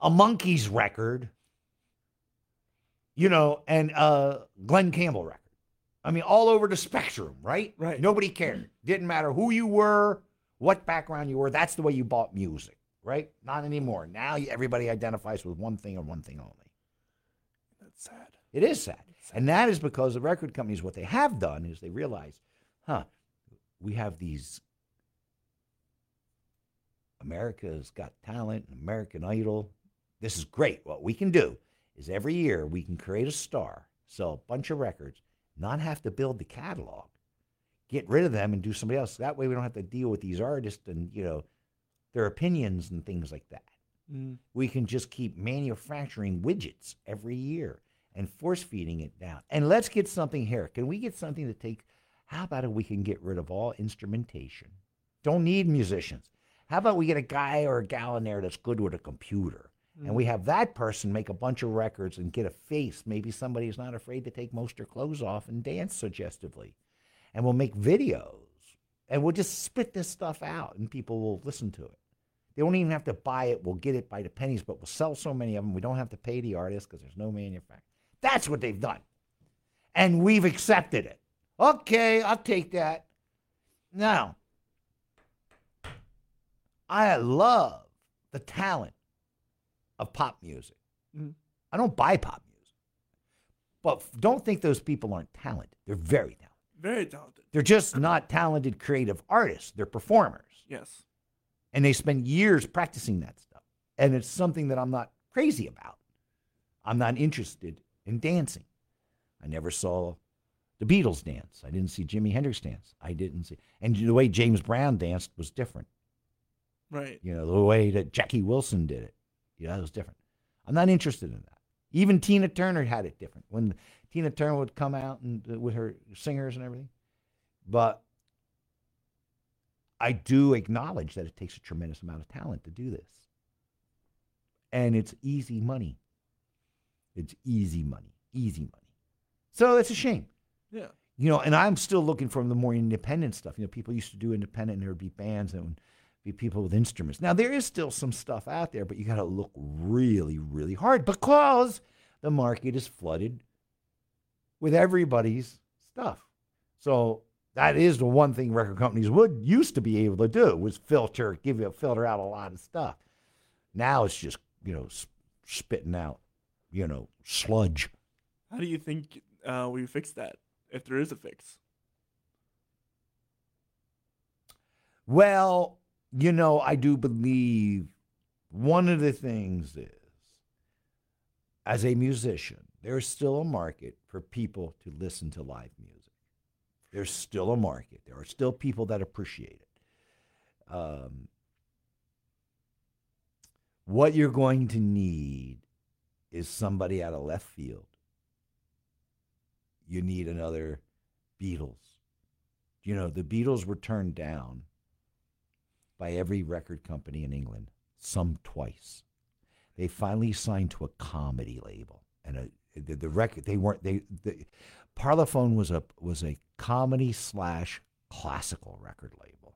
a Monkees record, you know, and a Glen Campbell record. I mean, all over the spectrum, right? Right. Nobody cared. Didn't matter who you were, what background you were. That's the way you bought music, right? Not anymore. Now everybody identifies with one thing and one thing only. That's sad. It is sad. And that is because the record companies, what they have done is they realize, huh, we have these America's Got Talent, and American Idol. This is great. What we can do is every year we can create a star, sell a bunch of records, not have to build the catalog, get rid of them and do somebody else. That way we don't have to deal with these artists and, you know, their opinions and things like that. Mm. We can just keep manufacturing widgets every year and force feeding it down. And let's get something here. Can we get something to take? How about if we can get rid of all instrumentation? Don't need musicians. How about we get a guy or a gal in there that's good with a computer? And we mm. have that person make a bunch of records and get a face. Maybe somebody who's not afraid to take most of their clothes off and dance suggestively. And we'll make videos and we'll just spit this stuff out and people will listen to it. They won't even have to buy it. We'll get it by the pennies, but we'll sell so many of them. We don't have to pay the artist because there's no manufacturer. That's what they've done. And we've accepted it. Okay, I'll take that. Now, I love the talent of pop music. Mhm. I don't buy pop music. But don't think those people aren't talented. They're very talented. Very talented. They're just not talented creative artists. They're performers. Yes. And they spend years practicing that stuff. And it's something that I'm not crazy about. I'm not interested in dancing. I never saw the Beatles dance. I didn't see Jimi Hendrix dance. I didn't see. And the way James Brown danced was different. Right. You know, the way that Jackie Wilson did it. You know, that was different. I'm not interested in that. Even Tina Turner had it different when Tina Turner would come out and uh, with her singers and everything. But I do acknowledge that it takes a tremendous amount of talent to do this. And it's easy money. It's easy money, easy money. So it's a shame. Yeah. You know, and I'm still looking for the more independent stuff. You know, people used to do independent and there would be bands and be people with instruments. Now there is still some stuff out there, but you got to look really, really hard because the market is flooded with everybody's stuff. So that is the one thing record companies would used to be able to do was filter, give you a filter out a lot of stuff. Now it's just you know spitting out you know sludge. How do you think uh, we fix that? If there is a fix. Well, you know, I do believe one of the things is, as a musician, there's still a market for people to listen to live music. There's still a market. There are still people that appreciate it. Um, what you're going to need is somebody out of left field. You need another Beatles. You know, the Beatles were turned down by every record company in England, some twice. They finally signed to a comedy label, and a, the, the record they weren't they the, Parlophone was a was a comedy slash classical record label.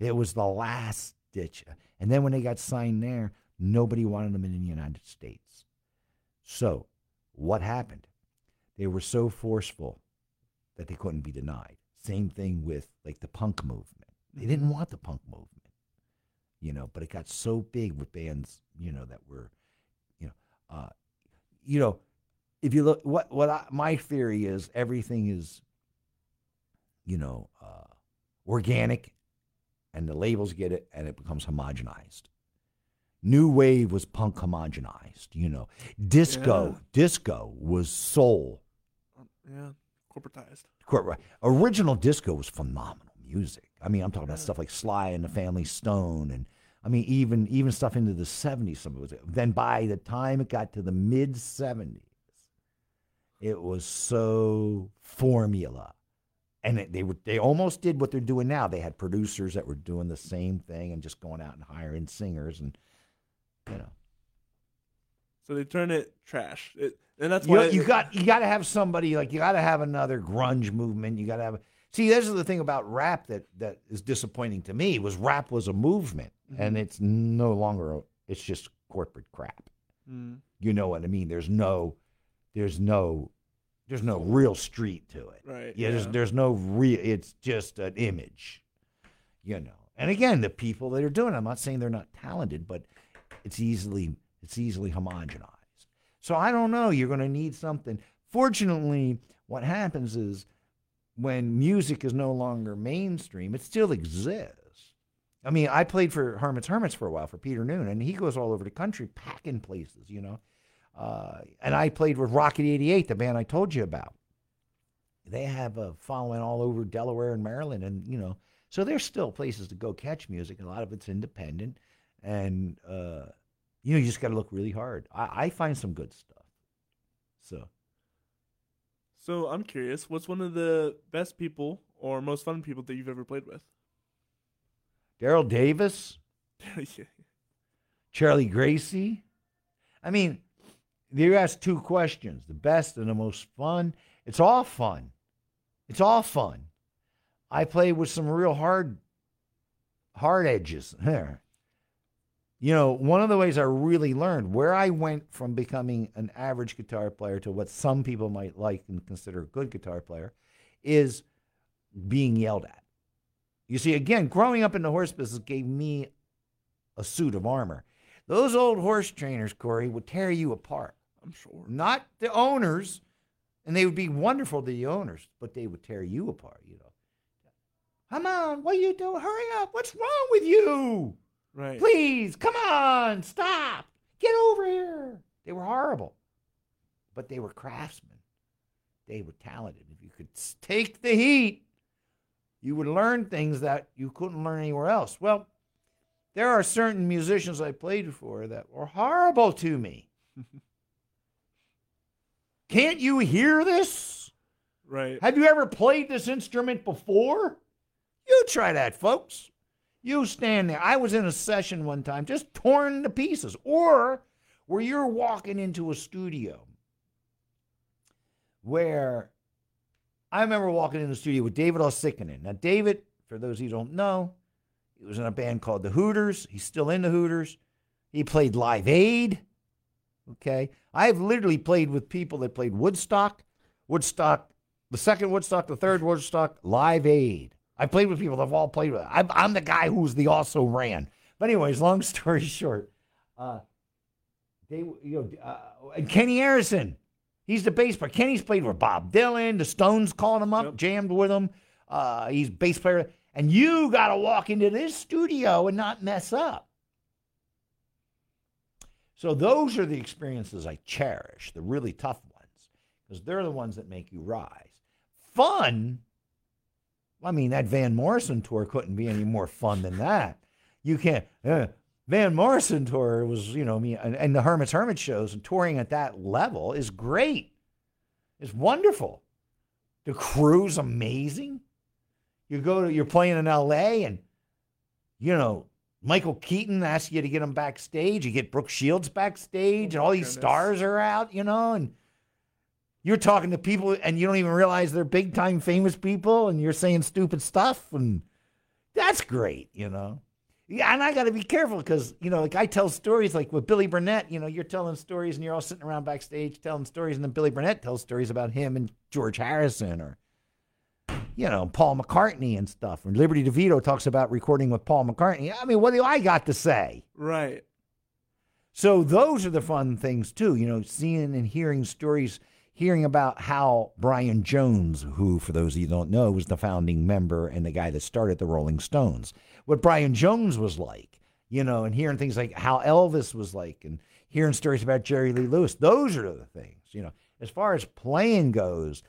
It was the last ditch, and then when they got signed there, nobody wanted them in the United States. So, what happened? They were so forceful that they couldn't be denied. Same thing with like the punk movement. They didn't want the punk movement, you know, but it got so big with bands, you know, that were, you know, uh, you know, if you look, what what I, my theory is, everything is, you know, uh, organic, and the labels get it, and it becomes homogenized. New wave was punk homogenized, you know. Disco, Yeah. disco was soul. Yeah. Corporatized. Right. Original disco was phenomenal music. I mean, I'm talking about stuff like Sly and the Family Stone, and I mean, even even stuff into the '70s. Some of it was. Then by the time it got to the mid '70s, it was so formula, and it, they were they almost did what they're doing now. They had producers that were doing the same thing and just going out and hiring singers, and you know, So they turn it trash. It, and that's you, why you got you got to have somebody like you got to have another grunge movement. You got to have. See, this is the thing about rap that that is disappointing to me was rap was a movement, and it's no longer. A, it's just corporate crap. Mm, You know what I mean? There's no, there's no, there's no real street to it. right. Yeah, There's, there's no real. It's just an image. You know. And again, the people that are doing. it, I'm not saying they're not talented, but it's easily it's easily homogenized. So I don't know. You're going to need something. Fortunately, what happens is when music is no longer mainstream, it still exists. I mean, I played for Herman's Hermits for a while for Peter Noone, and he goes all over the country packing places, you know. Uh, and I played with Rocket 88, the band I told you about. They have a following all over Delaware and Maryland, and, you know, So there's still places to go catch music, a lot of it's independent. And uh, you know, you just got to look really hard. I, I find some good stuff. So So I'm curious, what's one of the best people or most fun people that you've ever played with? Daryl Davis, Charlie Gracie. I mean, you asked two questions: the best and the most fun. It's all fun. It's all fun. I played with some real hard, hard edges there. You know, one of the ways I really learned where I went from becoming an average guitar player to what some people might like and consider a good guitar player is being yelled at. You see, again, growing up in the horse business gave me a suit of armor. Those old horse trainers, Corey, would tear you apart. I'm sure. Not the owners, and they would be wonderful to the owners, but they would tear you apart, you know. Come on, what are you doing? Hurry up. What's wrong with you? Right. Please, come on, stop. Get over here. They were horrible, but they were craftsmen. They were talented. If you could take the heat, you would learn things that you couldn't learn anywhere else. Well, there are certain musicians I played for that were horrible to me. Can't you hear this? Right. Have you ever played this instrument before? You try that, folks. You stand there. I was in a session one time just torn to pieces. Or where you're walking into a studio where I remember walking in the studio with David Uosikkinen. Now, David, for those who don't know, he was in a band called the Hooters. He's still in the Hooters. He played Live Aid. Okay. I've literally played with people that played Woodstock, Woodstock, the second Woodstock, the third Woodstock, Live Aid. I played with people that have all played with. I'm, I'm the guy who's the also ran. But anyways, long story short, uh, they you know uh, and Kenny Aaronson, he's the bass player. Kenny's played with Bob Dylan. The Stones called him up, Yep. jammed with him. Uh, he's bass player, and you got to walk into this studio and not mess up. So those are the experiences I cherish, the really tough ones, because they're the ones that make you rise. Fun. I mean, that Van Morrison tour couldn't be any more fun than that. You can't. Uh, Van Morrison tour was, you know, me and, and the Hermit's Hermit shows and touring at that level is great. It's wonderful. The crew's amazing. You go to, you're playing in L.A. and, you know, Michael Keaton asks you to get him backstage. You get Brooke Shields backstage, Oh, and all these goodness. stars are out, you know, and you're talking to people and you don't even realize they're big time famous people and you're saying stupid stuff and that's great, you know. Yeah, and I got to be careful because you know, like I tell stories like with Billy Burnett. You know, you're telling stories and you're all sitting around backstage telling stories, and then Billy Burnett tells stories about him and George Harrison or you know Paul McCartney and stuff. And Liberty DeVitto talks about recording with Paul McCartney. I mean, what do I got to say? Right. So those are the fun things too, you know, seeing and hearing stories, hearing about how Brian Jones, who for those of you don't know, was the founding member and the guy that started the Rolling Stones, what Brian Jones was like, you know, and hearing things like how Elvis was like and hearing stories about Jerry Lee Lewis. Those are the things, you know. As far as playing goes,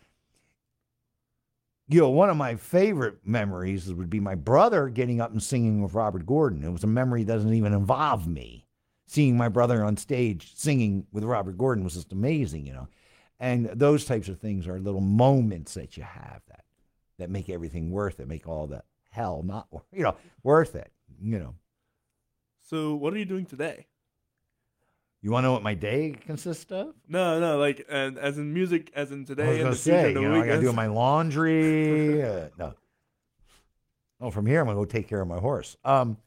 you know, one of my favorite memories would be my brother getting up and singing with Robert Gordon. It was a memory that doesn't even involve me seeing my brother on stage singing with Robert Gordon was just amazing, you know. And those types of things are little moments that you have that that make everything worth it, make all the hell not you know worth it. You know. So what are you doing today? You want to know what my day consists of? No, no, like and as in music, as in today. I was gonna the say, you know, I gotta do my laundry. uh, no. Oh, from here I'm gonna go take care of my horse. Um.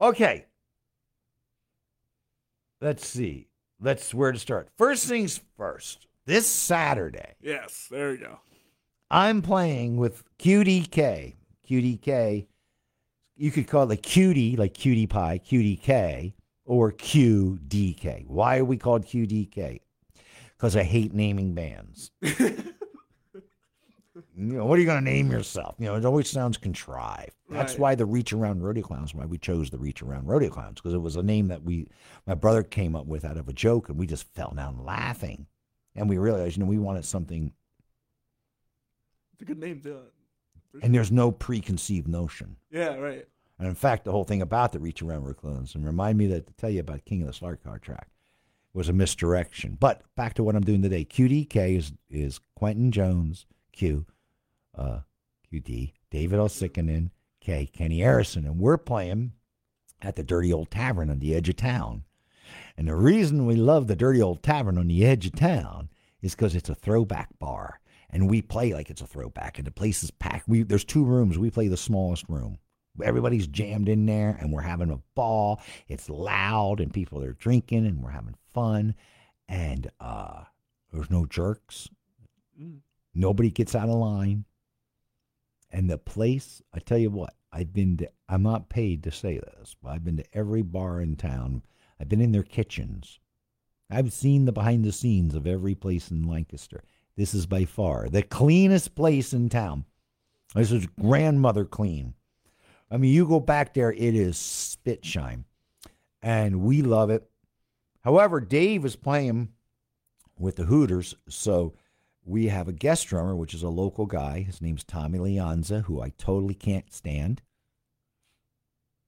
Okay. Let's see. Let's where to start. First things first. This Saturday, Yes, there you go. I'm playing with QDK. QDK. You could call it cutie, like cutie pie, QDK, or QDK. Why are we called QDK? Because I hate naming bands. You know, what are you going to name yourself? You know, it always sounds contrived. That's Right. why the Reach Around Rodeo Clowns, why we chose the Reach Around Rodeo Clowns, because it was a name that we, my brother came up with out of a joke, and we just fell down laughing. And we realized, you know, we wanted something It's a good name too. and there's no preconceived notion. Yeah, right. And in fact, the whole thing about the Reach Around Rodeo Clowns, and remind me that to tell you about King of the Slart Car track, was a misdirection. But back to what I'm doing today. QDK is is Quentin Jones, Q, uh, QD, David Uosikkinen, K, Kenny Aaronson, and we're playing at the Dirty Old Tavern on the edge of town. And the reason we love the Dirty Old Tavern on the edge of town is because it's a throwback bar, and we play like it's a throwback, and the place is packed. We there's two rooms. We play the smallest room. Everybody's jammed in there, and we're having a ball. It's loud, and people are drinking, and we're having fun. And uh, there's no jerks. Nobody gets out of line. And the place, I tell you what, I've been to, I'm not paid to say this, but I've been to every bar in town. I've been in their kitchens. I've seen the behind the scenes of every place in Lancaster. This is by far the cleanest place in town. This is grandmother clean. I mean, you go back there, it is spit shine. And we love it. However, Dave is playing with the Hooters, so we have a guest drummer, which is a local guy. His name's Tommy Leonza, who I totally can't stand.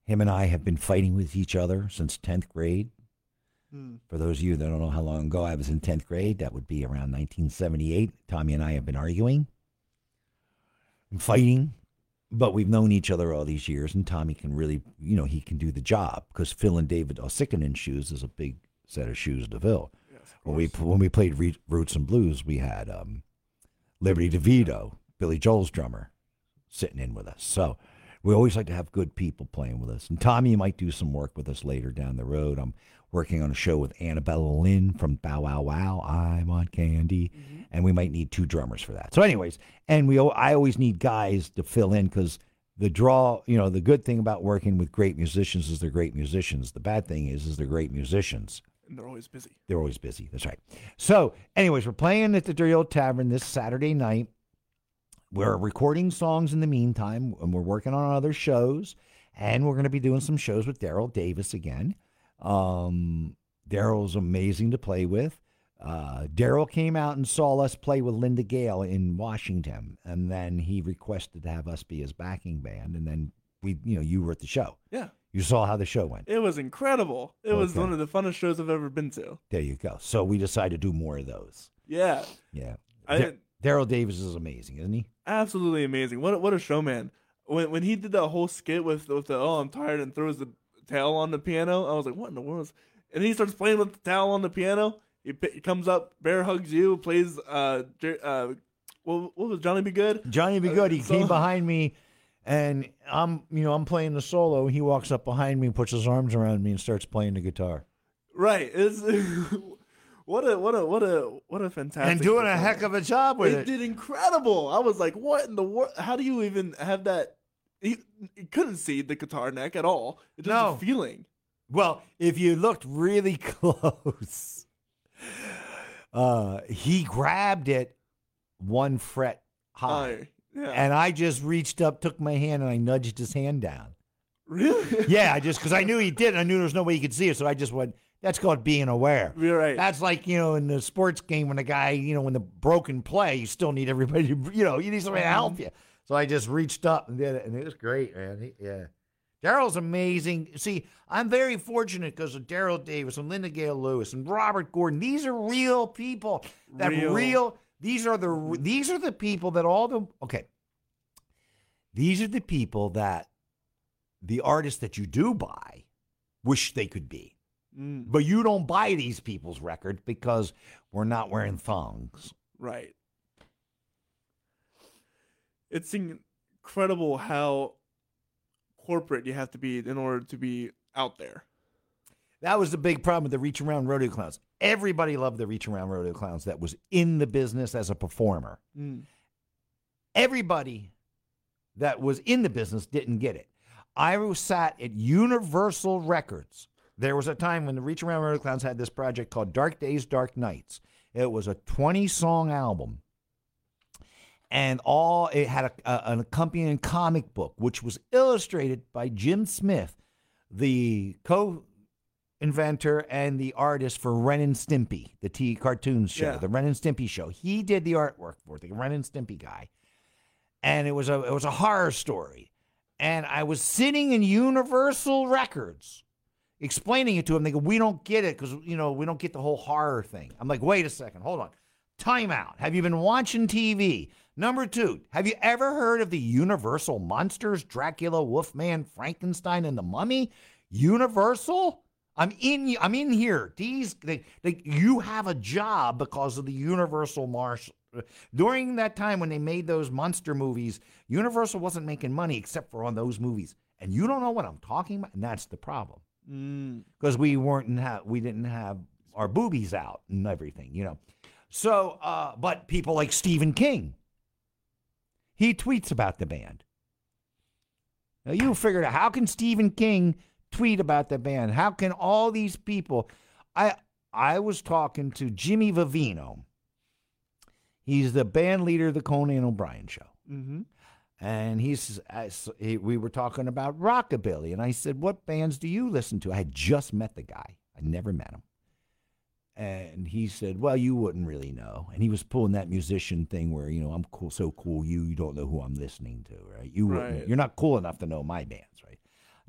Him and I have been fighting with each other since 10th grade. Mm. For those of you that don't know how long ago I was in 10th grade, that would be around 1978. Tommy and I have been arguing and fighting, but we've known each other all these years, and Tommy can really, you know, he can do the job because Phil and David Uosikkinen shoes is a big set of shoes to fill. When we when we played Re- Roots and Blues, we had um, Liberty DeVitto, Billy Joel's drummer, sitting in with us. So we always like to have good people playing with us. And Tommy might do some work with us later down the road. I'm working on a show with Annabella Lwin from Bow Wow Wow. I want candy, and we might need two drummers for that. So, anyways, and we I always need guys to fill in because. The draw, you know, the good thing about working with great musicians is they're great musicians. The bad thing is, is they're great musicians. And they're always busy. They're always busy. That's right. So, anyways, we're playing at the Dirty Old Tavern this Saturday night. We're recording songs in the meantime, and we're working on other shows. And we're going to be doing some shows with Daryl Davis again. Um, Daryl's amazing to play with. Uh, Daryl came out and saw us play with Linda Gail in Washington, and then he requested to have us be his backing band. And then we, you know, you were at the show. Yeah, You saw how the show went. it was incredible. It was Okay. one of the funnest shows I've ever been to. There you go. So we decided to do more of those. Yeah, Yeah. I Da- Daryl Davis is amazing, isn't he? absolutely amazing. What a, what a showman! When when he did that whole skit with with the oh I'm tired and throws the towel on the piano, I was like, what in the world? is-" And he starts playing with the towel on the piano. He, pi- he comes up, bear hugs you, plays uh Jer- uh what, what was Johnny B. Goode? Johnny B. Goode. He Uh, so- came behind me, and I'm, you know, I'm playing the solo. He walks up behind me, puts his arms around me, and starts playing the guitar, Right. It's what a what a what a what a fantastic and doing a heck of a job with They it. did incredible. I was like, what in the world? How do you even have that? He, he couldn't see the guitar neck at all. It's just No. a feeling. Well, if you looked really close, uh, he grabbed it one fret high, Uh, yeah. and I just reached up, took my hand, and I nudged his hand down. really? Yeah, I just because I knew he did, I knew there was no way he could see it, so I just went. That's called being aware. You're right. That's like you know in the sports game when the guy you know when the broken play, you still need everybody. To, you know, you need somebody to mm-hmm. help you. So I just reached up and did it, and it was great, man. He- yeah, Daryl's amazing. See, I'm very fortunate because of Daryl Davis and Linda Gail Lewis and Robert Gordon. These are real people. That Real. real. These are the these are the people that all the okay. These are the people that the artists that you do buy wish they could be. Mm, But you don't buy these people's records because we're not wearing thongs. right. It's incredible how corporate you have to be in order to be out there. That was the big problem with the Reach Around Rodeo Clowns. Everybody loved the Reach Around Rodeo Clowns that was in the business as a performer. Mm, Everybody that was in the business didn't get it. I was sat at Universal Records. There was a time when the Reach Around Rodeo Clowns had this project called Dark Days, Dark Nights. It was a 20 song album. And all it had a, a- an accompanying comic book, which was illustrated by Jim Smith, the co inventor and the artist for Ren and Stimpy, the T cartoons show, Yeah. the Ren and Stimpy show. He did the artwork for it, the Ren and Stimpy guy. and it was a it was a horror story. And I was sitting in Universal Records explaining it to him. They go, "We don't get it because you know we don't get the whole horror thing." I'm like, "Wait a second, hold on, time out. Have you been watching TV?" Number two, have you ever heard of the Universal monsters? Dracula, Wolfman, Frankenstein, and the Mummy. Universal. I'm in. I'm in here. These, they, they, you have a job because of the Universal Marsh. During that time when they made those monster movies, Universal wasn't making money except for on those movies, and you don't know what I'm talking about. And that's the problem because Mm. we weren't ha- we didn't have our boobies out and everything, you know. So, uh, but people like Stephen King, he tweets about the band. Now you figured out how can Stephen King tweet about the band? How can all these people? I I was talking to Jimmy Vivino. He's the band leader of the Conan O'Brien show. Mm-hmm. And he's, he, we were talking about rockabilly, and I said, "What bands do you listen to?" I had just met the guy; I never met him. And he said, "Well, you wouldn't really know." And he was pulling that musician thing where you know I'm cool, so cool, you you don't know who I'm listening to, right? You wouldn't, you're not cool enough to know my right?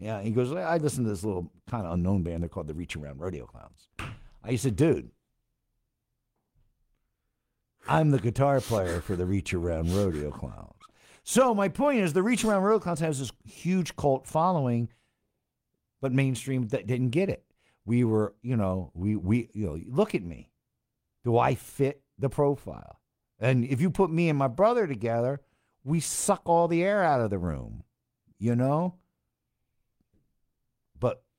Yeah. He goes, "I listen to this little kind of unknown band. They're called the Reach Around Rodeo Clowns." I said, "Dude." I'm the guitar player for the Reach Around Rodeo Clowns. So my point is, the Reach Around Rodeo Clowns has this huge cult following, but mainstream that didn't get it. We were, you know, we we you know, look at me. Do I fit the profile? And if you put me and my brother together, we suck all the air out of the room, you know.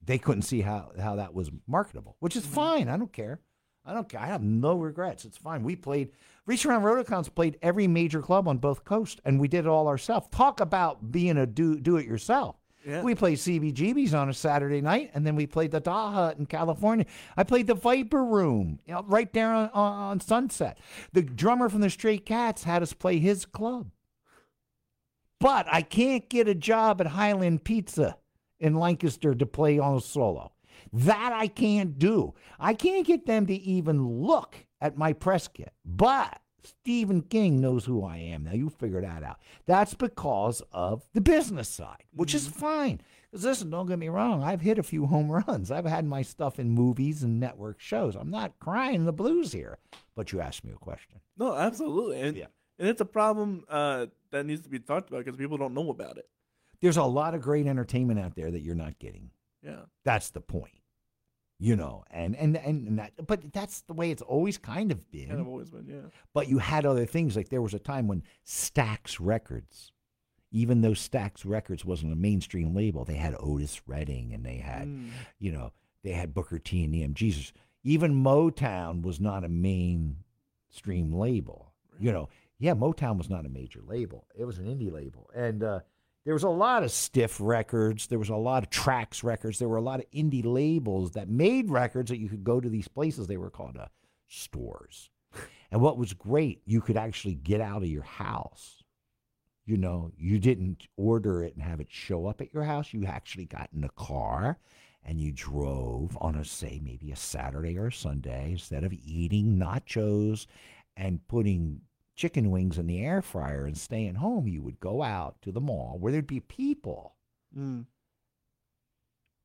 They couldn't see how how that was marketable, which is mm-hmm. fine. I don't care. I don't care. I have no regrets. It's fine. We played Reach Around Rodeo Clowns played every major club on both coasts, and we did it all ourselves. Talk about being a do do it yourself. Yeah. We played CBGB's on a Saturday night, and then we played the Doll Hut in California. I played the Viper Room, you know, right there on, on, on Sunset. The drummer from the Stray Cats had us play his club. But I can't get a job at Highland Pizza in Lancaster to play on a solo. That I can't do. I can't get them to even look at my press kit. But Stephen King knows who I am. Now you figure that out. That's because of the business side, which is fine. Because listen, don't get me wrong. I've hit a few home runs. I've had my stuff in movies and network shows. I'm not crying the blues here. But you asked me a question. No, absolutely. And, Yeah. and it's a problem uh, that needs to be talked about because people don't know about it. There's a lot of great entertainment out there that you're not getting. Yeah. That's the point. You know, and and and, and that, but that's the way it's always kind of been. Kind of always been, yeah. But you had other things. Like there was a time when Stax Records, even though Stax Records wasn't a mainstream label, they had Otis Redding and they had, Mm. you know, they had Booker T and MG's. Even Motown was not a mainstream label. You know, yeah, Motown was not a major label. It was an indie label. And uh, there was a lot of stiff records. There was a lot of tracks records. There were a lot of indie labels that made records that you could go to these places. They were called uh, stores. And what was great, you could actually get out of your house. You know, you didn't order it and have it show up at your house. You actually got in a car and you drove on a, say, maybe a Saturday or a Sunday instead of eating nachos and putting chicken wings in the air fryer and staying home. You would go out to the mall where there'd be people. Mm.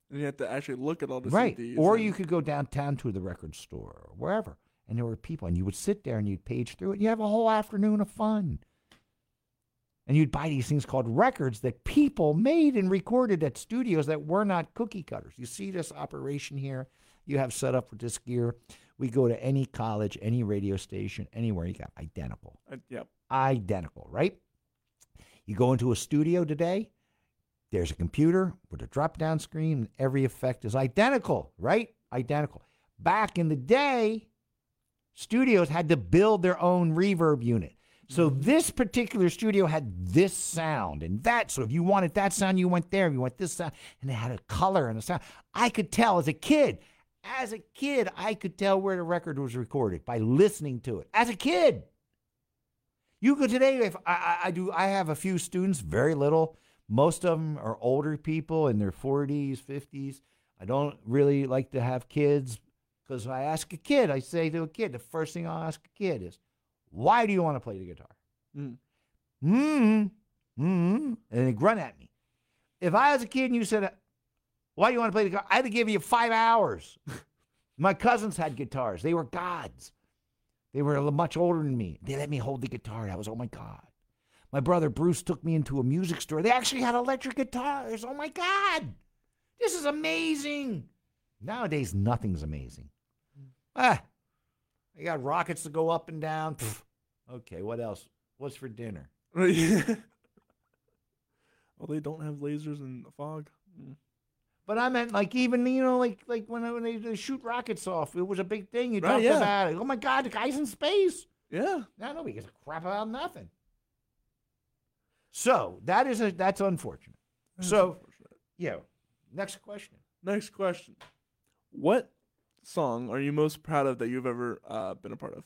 And you have to actually look at all the right. CDs. Or and- you could go downtown to the record store or wherever, and there were people, and you would sit there and you'd page through it. And you have a whole afternoon of fun. And you'd buy these things called records that people made and recorded at studios that were not cookie cutters. You see this operation here you have set up with this gear. We go to any college, any radio station, anywhere you got identical Uh, yeah. identical, right? You go into a studio today, there's a computer with a drop down screen, and every effect is identical, right? Identical. Back in the day, studios had to build their own reverb unit. So this particular studio had this sound and that. So if you wanted that sound, you went there. If you want this sound, and it had a color and a sound. I could tell as a kid, as a kid, I could tell where the record was recorded by listening to it. As a kid. You could today. If I, I, I do, I have a few students, very little. Most of them are older people in their forties, fifties. I don't really like to have kids because I ask a kid. I say to a kid, the first thing I'll ask a kid is, "Why do you want to play the guitar?" Mm. Hmm. And they grunt at me. If I was a kid and you said, "Why do you want to play the guitar?" I had to give you five hours. My cousins had guitars; they were gods. They were much older than me. They let me hold the guitar. I was, oh my god. My brother Bruce took me into a music store. They actually had electric guitars. Oh my god, this is amazing. Nowadays, nothing's amazing. Ah, I got rockets to go up and down. Pfft. Okay, what else? What's for dinner? well, they don't have lasers and fog. Mm. But I meant like even you know like like when, when they, they shoot rockets off, it was a big thing. You Right, talked yeah. about it. Oh my God, the guy's in space. Yeah. Now nobody gives a crap about nothing. So that is a that's unfortunate. That's So- unfortunate. Yeah. Next question. next question: What song are you most proud of that you've ever uh, been a part of?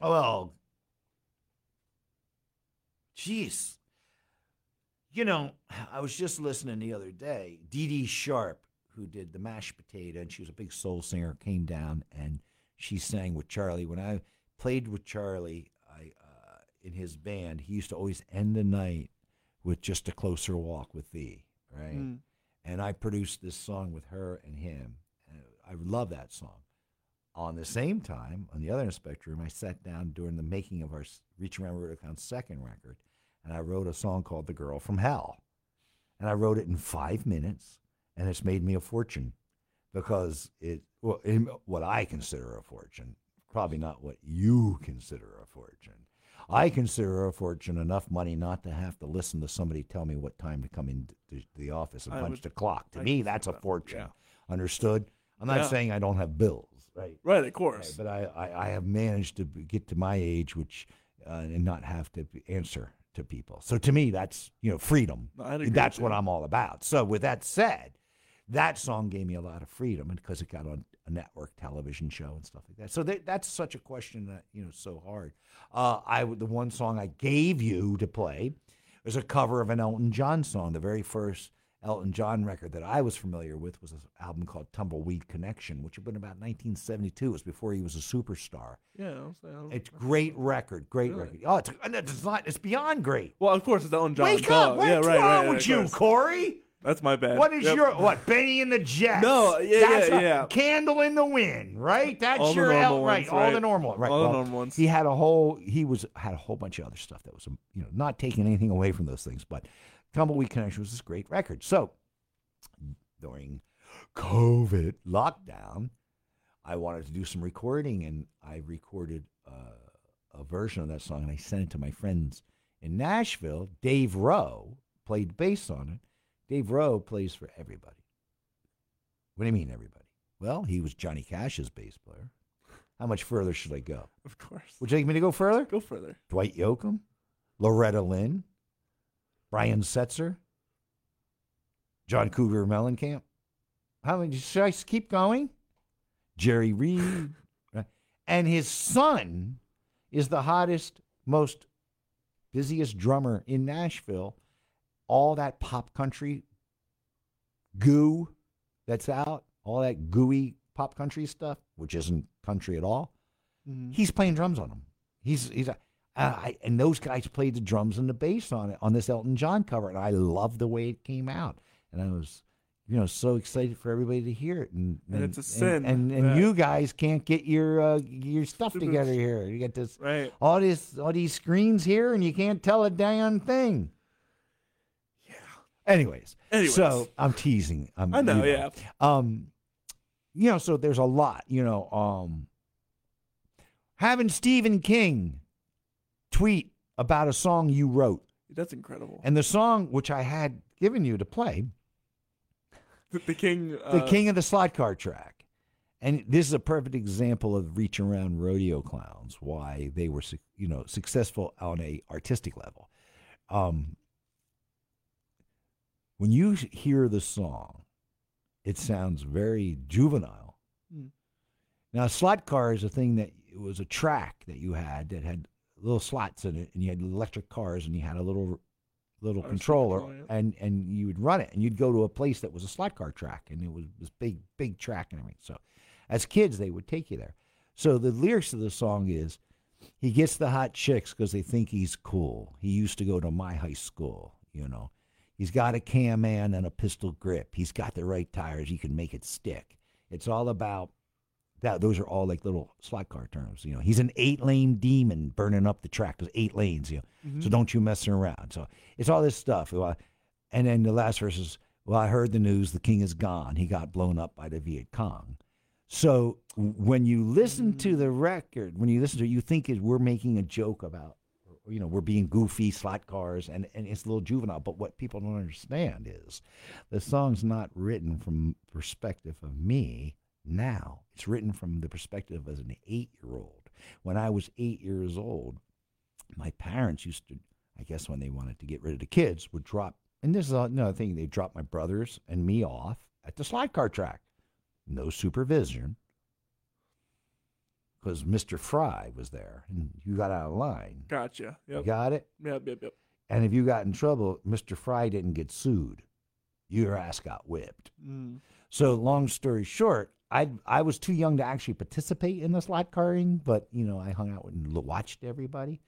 Oh well. Jeez. You know, I was just listening the other day. Dee Dee Sharp, who did the mashed potato, and she was a big soul singer, came down and she sang with Charlie. When I played with Charlie, I uh, in his band, he used to always end the night with just a closer walk with thee, right? Mm. and I produced this song with her and him. And I love that song. On the same time, on the other end of the spectrum, I sat down during the making of our Reach Around Rodeo Clowns' second record, and I wrote a song called "The Girl from Hell," and I wrote it in five minutes, and it's made me a fortune because it, well, in what I consider a fortune, probably not what you consider a fortune. I consider a fortune enough money not to have to listen to somebody tell me what time to come into the office and I punch would- the clock. To I me, that's a that. fortune. Yeah. Understood? I'm not Yeah. saying I don't have bills, right? Right, of Right, course. but I, I, I have managed to get to my age, which uh, and not have to answer to people. So to me, that's you know freedom. No, I'd agree That's what. I'm all about. So with that said, that song gave me a lot of freedom, and because it got on a network television show and stuff like that. So that, that's such a question that you know so hard. Uh, I the one song I gave you to play was a cover of an Elton John song. The very first Elton John record that I was familiar with was an album called Tumbleweed Connection, which had been about 1972. It was before he was a superstar. yeah. I'll say, I'll- It's great record, great Really? record. Oh, it's, it's not. It's beyond great. well, of course, it's Elton John. Wake up! What's yeah, right, wrong right, right, with you. Corey? That's my bad. What is Yep. your what? Benny and the Jets. No, yeah, That's yeah, yeah. Candle in the wind, right? That's All your El- right. ones, All right. the normal, right? All the normal ones. He had a whole. He was had a whole bunch of other stuff that was, you know, not taking anything away from those things, but Tumbleweed Connection was this great record. So during COVID lockdown, I wanted to do some recording, and I recorded uh, a version of that song, and I sent it to my friends in Nashville. Dave Rowe played bass on it. Dave Rowe plays for everybody. What do you mean, everybody? Well, he was Johnny Cash's bass player. How much further should I go? Of course. Would you like me to go further? Go further. Dwight Yoakam, Loretta Lynn, Brian Setzer, John Cougar Mellencamp. How many? Should I keep going? Jerry Reed, and his son is the hottest, most busiest drummer in Nashville. All that pop country goo that's out, all that gooey pop country stuff, which isn't country at all Mhm. he's playing drums on them. He's he's I, and those guys played the drums and the bass on it on this Elton John cover, and I love the way it came out. And I was, you know, so excited for everybody to hear it. And And it's a sin And and, that- you guys can't get your uh, your stuff Stupid- together here. You get this Right. all this all these screens here, and you can't tell a damn thing. Yeah. Anyways, Anyways. so I'm teasing. I'm, I know, you yeah. Um, you know, so there's a lot. You know, um, having Stephen King tweet about a song you wrote, That's incredible. and the song which I had given you to play, the, the king. the uh, King of the Slot Car track. And this is a perfect example of reach around rodeo clowns, why they were, you know, successful on a artistic level. Um, when you hear the song, it sounds very juvenile. Hmm. Now, slot car is a thing that it was a track that you had that had little slots in it, and you had electric cars, and you had a little little controller, control, and and you would run it, and you'd go to a place that was a slot car track, and it was this big big track and everything. So, as kids, they would take you there. So the lyrics of the song is, he gets the hot chicks because they think he's cool. He used to go to my high school, you know. He's got a cam man and a pistol grip. He's got the right tires. He can make it stick. It's all about that. Those are all like little slot car terms. You know, he's an eight lane demon burning up the track. There's eight lanes. You know, so mm-hmm. don't you mess around. So it's all this stuff. And then the last verse is, well, I heard the news. The king is gone. He got blown up by the Viet Cong. So when you listen to the mm. record, when you listen to it, you think it, we're making a joke about, you know, we're being goofy slot cars and, and it's a little juvenile. But what people don't understand is the song's not written from perspective of me now. It's written from the perspective as an eight year old. When I was eight years old, my parents used to, I guess when they wanted to get rid of the kids, would drop, and this is another thing, they drop my brothers and me off at the slide car track. No supervision. Because Mr. Fry was there and you got out of line. Gotcha. You got it? Yep. Yep. Yep. And if you got in trouble, Mr. Fry didn't get sued. Your ass got whipped. Mm. So long story short, I I was too young to actually participate in the slot carring, but you know I hung out and watched everybody,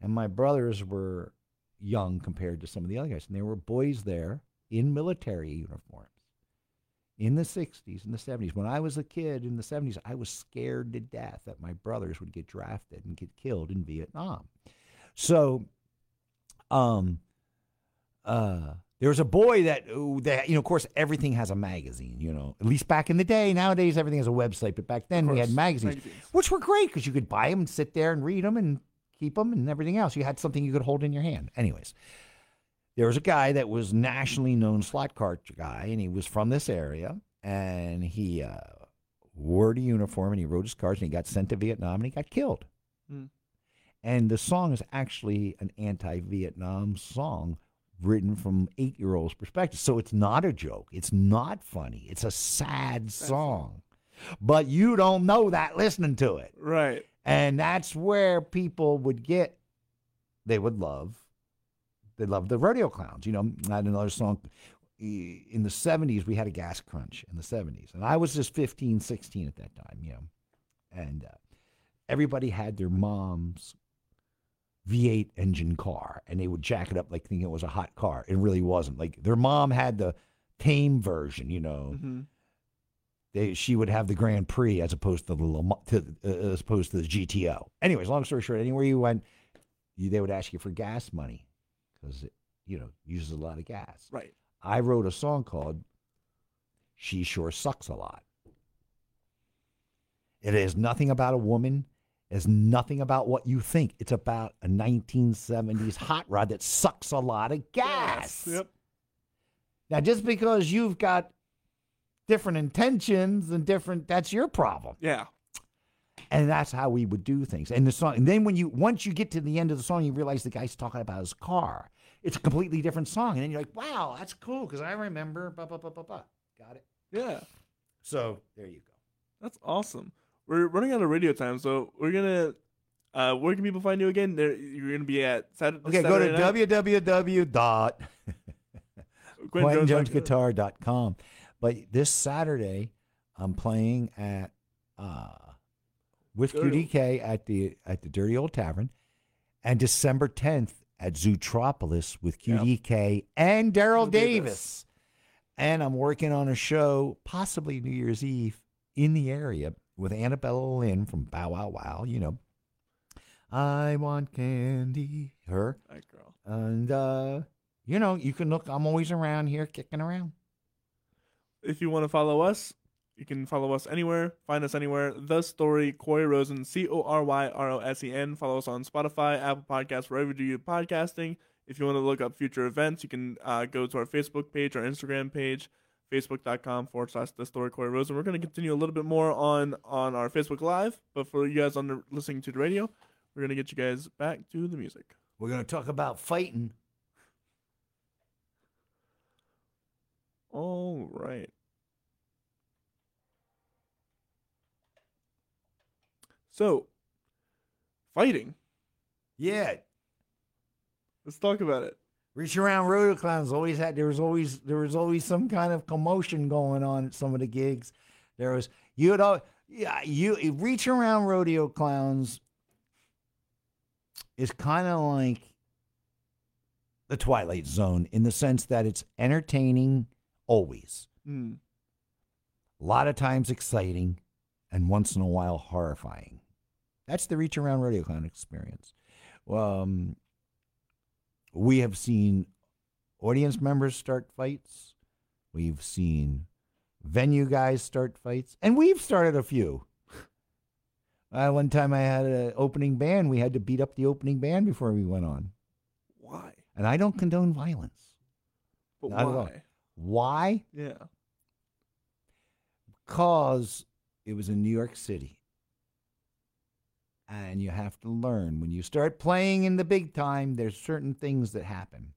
and my brothers were young compared to some of the other guys, and there were boys there in military uniforms in the 60s and the 70s. When I was a kid in the 70s, I was scared to death that my brothers would get drafted and get killed in Vietnam. So, um, uh, there was a boy that that you know, of course, everything has a magazine. You know, at least back in the day. Nowadays, everything has a website, but back then we had magazines, magazines. which were great because you could buy them and sit there and read them and keep them and everything else. You had something you could hold in your hand. Anyways, there was a guy that was nationally known slot cart guy, and he was from this area, and he uh, wore the uniform and he rode his cars, and he got sent to Vietnam, and he got killed. Hmm. And the song is actually an anti-Vietnam song written from eight-year-olds' perspective. So it's not a joke. It's not funny. It's a sad song. But you don't know that listening to it. Right. And that's where people would get, they would love, they love the rodeo clowns. You know, I had another song in the 70s, we had a gas crunch in the 70s. And I was just 15, 16 at that time, you know. And uh, everybody had their mom's V8 engine car and they would jack it up like thinking it was a hot car. It really wasn't. Like their mom had the tame version, you know hmm they she would have the Grand Prix as opposed to the to, uh, as opposed to the GTO. Anyways, long story short, anywhere you went, you, they would ask you for gas money because it you know uses a lot of gas. Right. I wrote a song called "She Sure Sucks a Lot." It is nothing about a woman. It's nothing about what you think. It's about a 1970s hot rod that sucks a lot of gas. Yep. Now, just because you've got different intentions and different, that's your problem. Yeah. And that's how we would do things. And the song, and then when you, once you get to the end of the song, you realize the guy's talking about his car. It's a completely different song. And then you're like, wow, that's cool because I remember, blah, blah, blah, blah, blah. Got it? Yeah. So there you go. That's awesome. We're running out of radio time, so we're gonna. Uh, where can people find you again? There, you're gonna be at Saturday. Okay, go to night? www. dot Quentin Jones- QuentinJonesGuitar.com. But this Saturday, I'm playing at uh, with Dirty QDK at the at the Dirty Old Tavern, and December 10th at Zootropolis with Yep. QDK and Daryl Daryl Davis. Davis. And I'm working on a show, possibly New Year's Eve, in the area with Annabella Lwin from Bow Wow Wow. You know, I want candy. Her. That girl. And uh, you know, you can look. I'm always around here, kicking around. If you want to follow us, you can follow us anywhere. Find us anywhere. The Story, Corey Rosen, C O R Y R O S E N. Follow us on Spotify, Apple Podcasts, wherever you do your podcasting. If you want to look up future events, you can uh, go to our Facebook page, our Instagram page, facebook.com forward slash The Story, Corey Rosen. We're going to continue a little bit more on on our Facebook Live, but for you guys on the, listening to the radio, we're going to get you guys back to the music. We're gonna talk about fighting. All right. So, fighting. Yeah, Let's talk about it. Reach around rodeo clowns always had. There was always there was always some kind of commotion going on at some of the gigs. There was you'd al- yeah you reach around rodeo clowns is kind of like the Twilight Zone in the sense that it's entertaining always. Mm. A lot of times exciting, and once in a while horrifying. That's the Reach Around Rodeo Clown experience. Um, we have seen audience members start fights. We've seen venue guys start fights, and we've started a few. Uh, one time I had an opening band. We had to beat up the opening band before we went on. Why? And I don't condone violence. But Not why? Why? Yeah. Because it was in New York City. And you have to learn when you start playing in the big time, there's certain things that happen.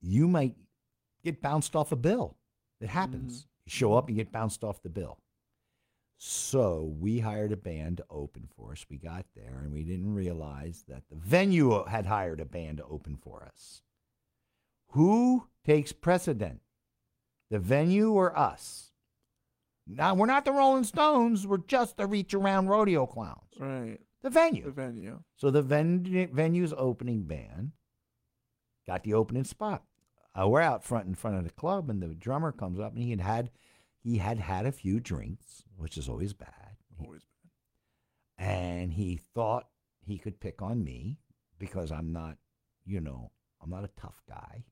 You might get bounced off a bill. It happens. Mm-hmm. You show up mm-hmm. and get bounced off the bill. So we hired a band to open for us. We got there and we didn't realize that the venue had hired a band to open for us. Who takes precedent? The venue or us? Now, we're not the Rolling Stones. We're just the Reach Around Rodeo Clowns. Right. The venue. The venue. So the ven- venue's opening band got the opening spot. Uh, we're out front in front of the club, and the drummer comes up, and he had had he had had a few drinks, which is always bad. Always bad. and he thought he could pick on me because I'm not, you know, I'm not a tough guy.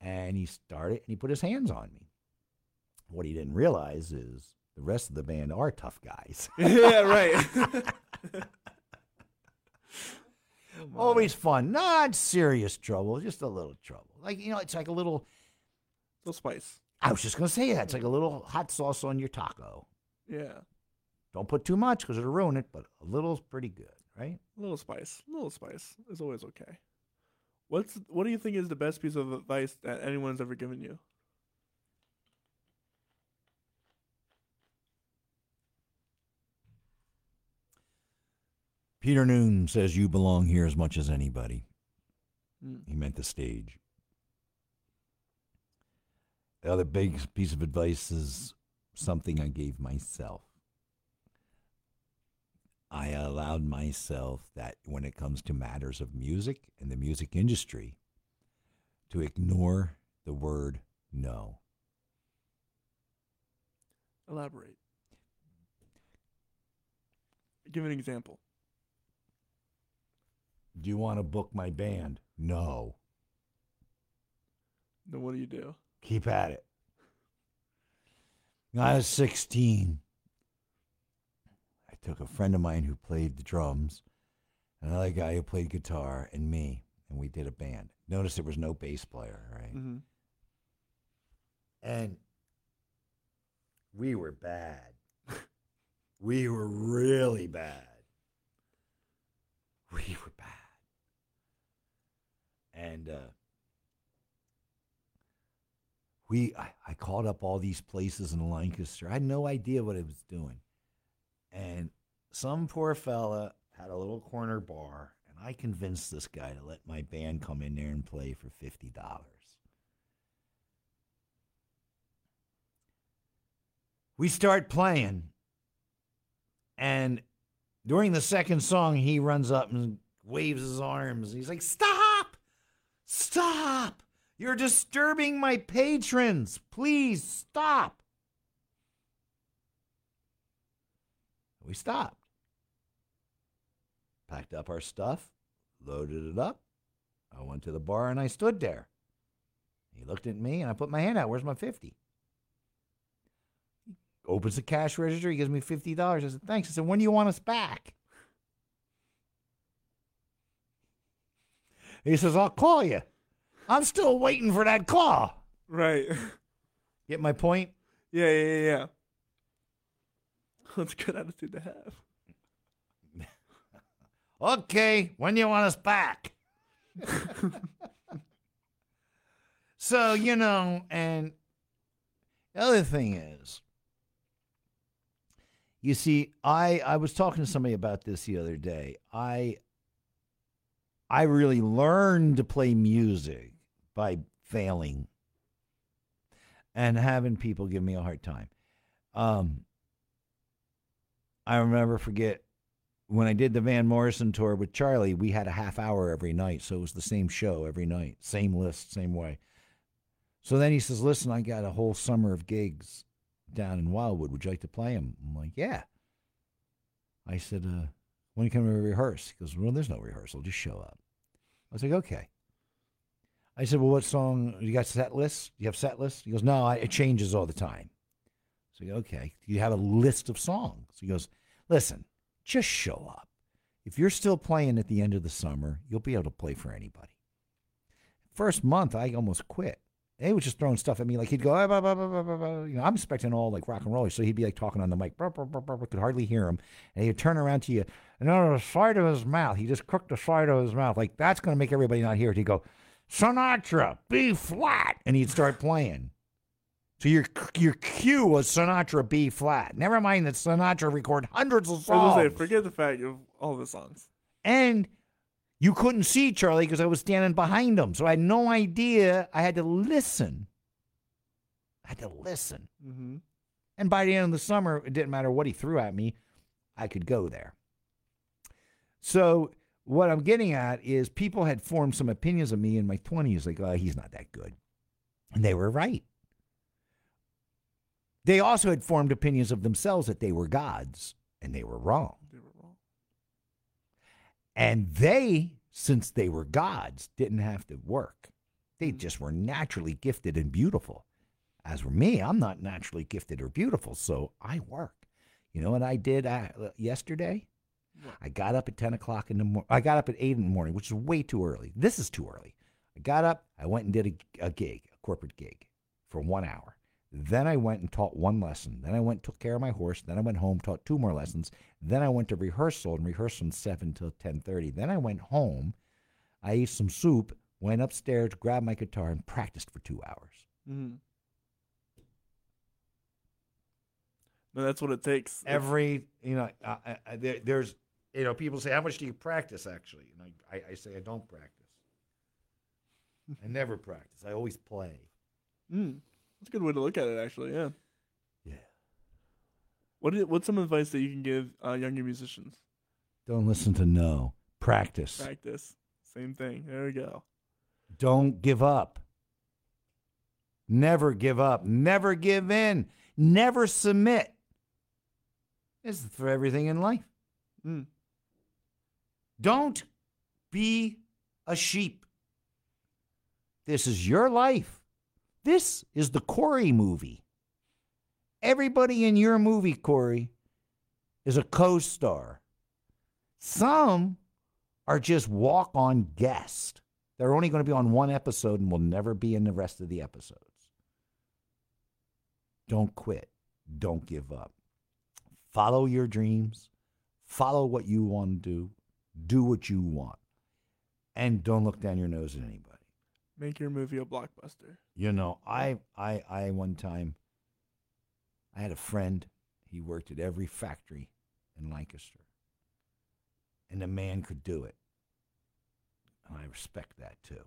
And he started, and he put his hands on me. What he didn't realize is the rest of the band are tough guys. yeah. Right. Oh. Always fun, not serious trouble, just a little trouble. Like you know, it's like a little. little spice. I was just gonna say that it's like a little hot sauce on your taco. Yeah. Don't put too much because it'll ruin it, but a little's pretty good, right? A little spice. A little spice is always okay. What's what do you think is the best piece of advice that anyone's ever given you? Peter Noone says you belong here as much as anybody. Mm. He meant the stage. The other big piece of advice is something I gave myself. I allowed myself that when it comes to matters of music and the music industry, to ignore the word no. Elaborate. Give an example. Do you want to book my band? No. Then what do you do? Keep at it. When I was 16. I took a friend of mine who played the drums, another guy who played guitar, and me, and we did a band. Notice there was no bass player, right? Mm-hmm. And we were bad. we were really bad. We were bad. And uh, we, I, I called up all these places in Lancaster. I had no idea what I was doing. And some poor fella had a little corner bar, and I convinced this guy to let my band come in there and play for $50. we start playing and during the second song he runs up and waves his arms he's like stop stop you're disturbing my patrons please stop we stopped packed up our stuff loaded it up i went to the bar and i stood there he looked at me and i put my hand out where's my 50 opens the cash register. He gives me fifty dollars. I said, "Thanks." I said, "When do you want us back?" He says, "I'll call you." I'm still waiting for that call. Right. Get my point? yeah, yeah, yeah, yeah. That's a good attitude to have. Okay, when do you want us back? so you know, and the other thing is, you see, I I was talking to somebody about this the other day. I I really learned to play music by failing and having people give me a hard time. Um, I remember forget when I did the Van Morrison tour with Charlie, we had a half hour every night, so it was the same show every night, same list, same way. So then he says, "Listen, I got a whole summer of gigs down in Wildwood. Would you like to play them?" I'm like, "Yeah." I said, uh, "When can we rehearse?" He goes, "Well, there's no rehearsal. Just show up." I was like, "Okay." I said, "Well, what song? You got set lists? You have set lists?" He goes, "No, I, it changes all the time." So, okay, do you have a list of songs? He goes, "Listen, just show up. If you're still playing at the end of the summer, you'll be able to play for anybody." First month, I almost quit. He was just throwing stuff at me like he'd go, ah, bah, bah, bah, you know, I'm expecting all like rock and roll. So he'd be like talking on the mic, could hardly hear him. And he'd turn around to you, and on the side of his mouth, he just crooked the side of his mouth. Like that's going to make everybody not hear it. He'd go, Sinatra, B flat. And he'd start playing. So your your cue was Sinatra B flat. Never mind that Sinatra recorded hundreds of I was say, songs. forget the fact of all the songs. And you couldn't see Charlie because I was standing behind him. So I had no idea. I had to listen. I had to listen. Mm-hmm. And by the end of the summer, it didn't matter what he threw at me, I could go there. So what I'm getting at is people had formed some opinions of me in my 20s, like, oh, he's not that good. And they were right. They also had formed opinions of themselves that they were gods, and they were wrong. They were wrong. And they, since they were gods, didn't have to work. They Mhm. just were naturally gifted and beautiful. As for me, I'm not naturally gifted or beautiful, so I work. You know what I did uh, yesterday? I got up at 10 o'clock in the morning. I got up at 8 in the morning, which is way too early. This is too early. I got up, I went and did a, a gig, a corporate gig for one hour. Then I went and taught one lesson. Then I went and took care of my horse. Then I went home, taught two more lessons. Then I went to rehearsal and rehearsed from 7 till 10.30. Then I went home. I ate some soup, went upstairs, grabbed my guitar, and practiced for two hours. Mm-hmm. No, that's what it takes. Every, you know, uh, uh, there, there's, you know, people say, how much do you practice, actually? And I, I, I say, I don't practice. I never practice. I always play. Mm. That's a good way to look at it, actually. Yeah. Yeah. What is, what's some advice that you can give uh, younger musicians? Don't listen to no. Practice. Practice. Same thing. There we go. Don't give up. Never give up. Never give in. Never submit. This is for everything in life. Mm. Don't be a sheep. This is your life. This is the Corey movie. Everybody in your movie, Corey, is a co star. Some are just walk on guests. They're only going to be on one episode and will never be in the rest of the episodes. Don't quit. Don't give up. Follow your dreams. Follow what you want to do. Do what you want. And don't look down your nose at anybody. Make your movie a blockbuster. You know, I, I, I one time, I had a friend. He worked at every factory in Lancaster, and the man could do it. And I respect that too,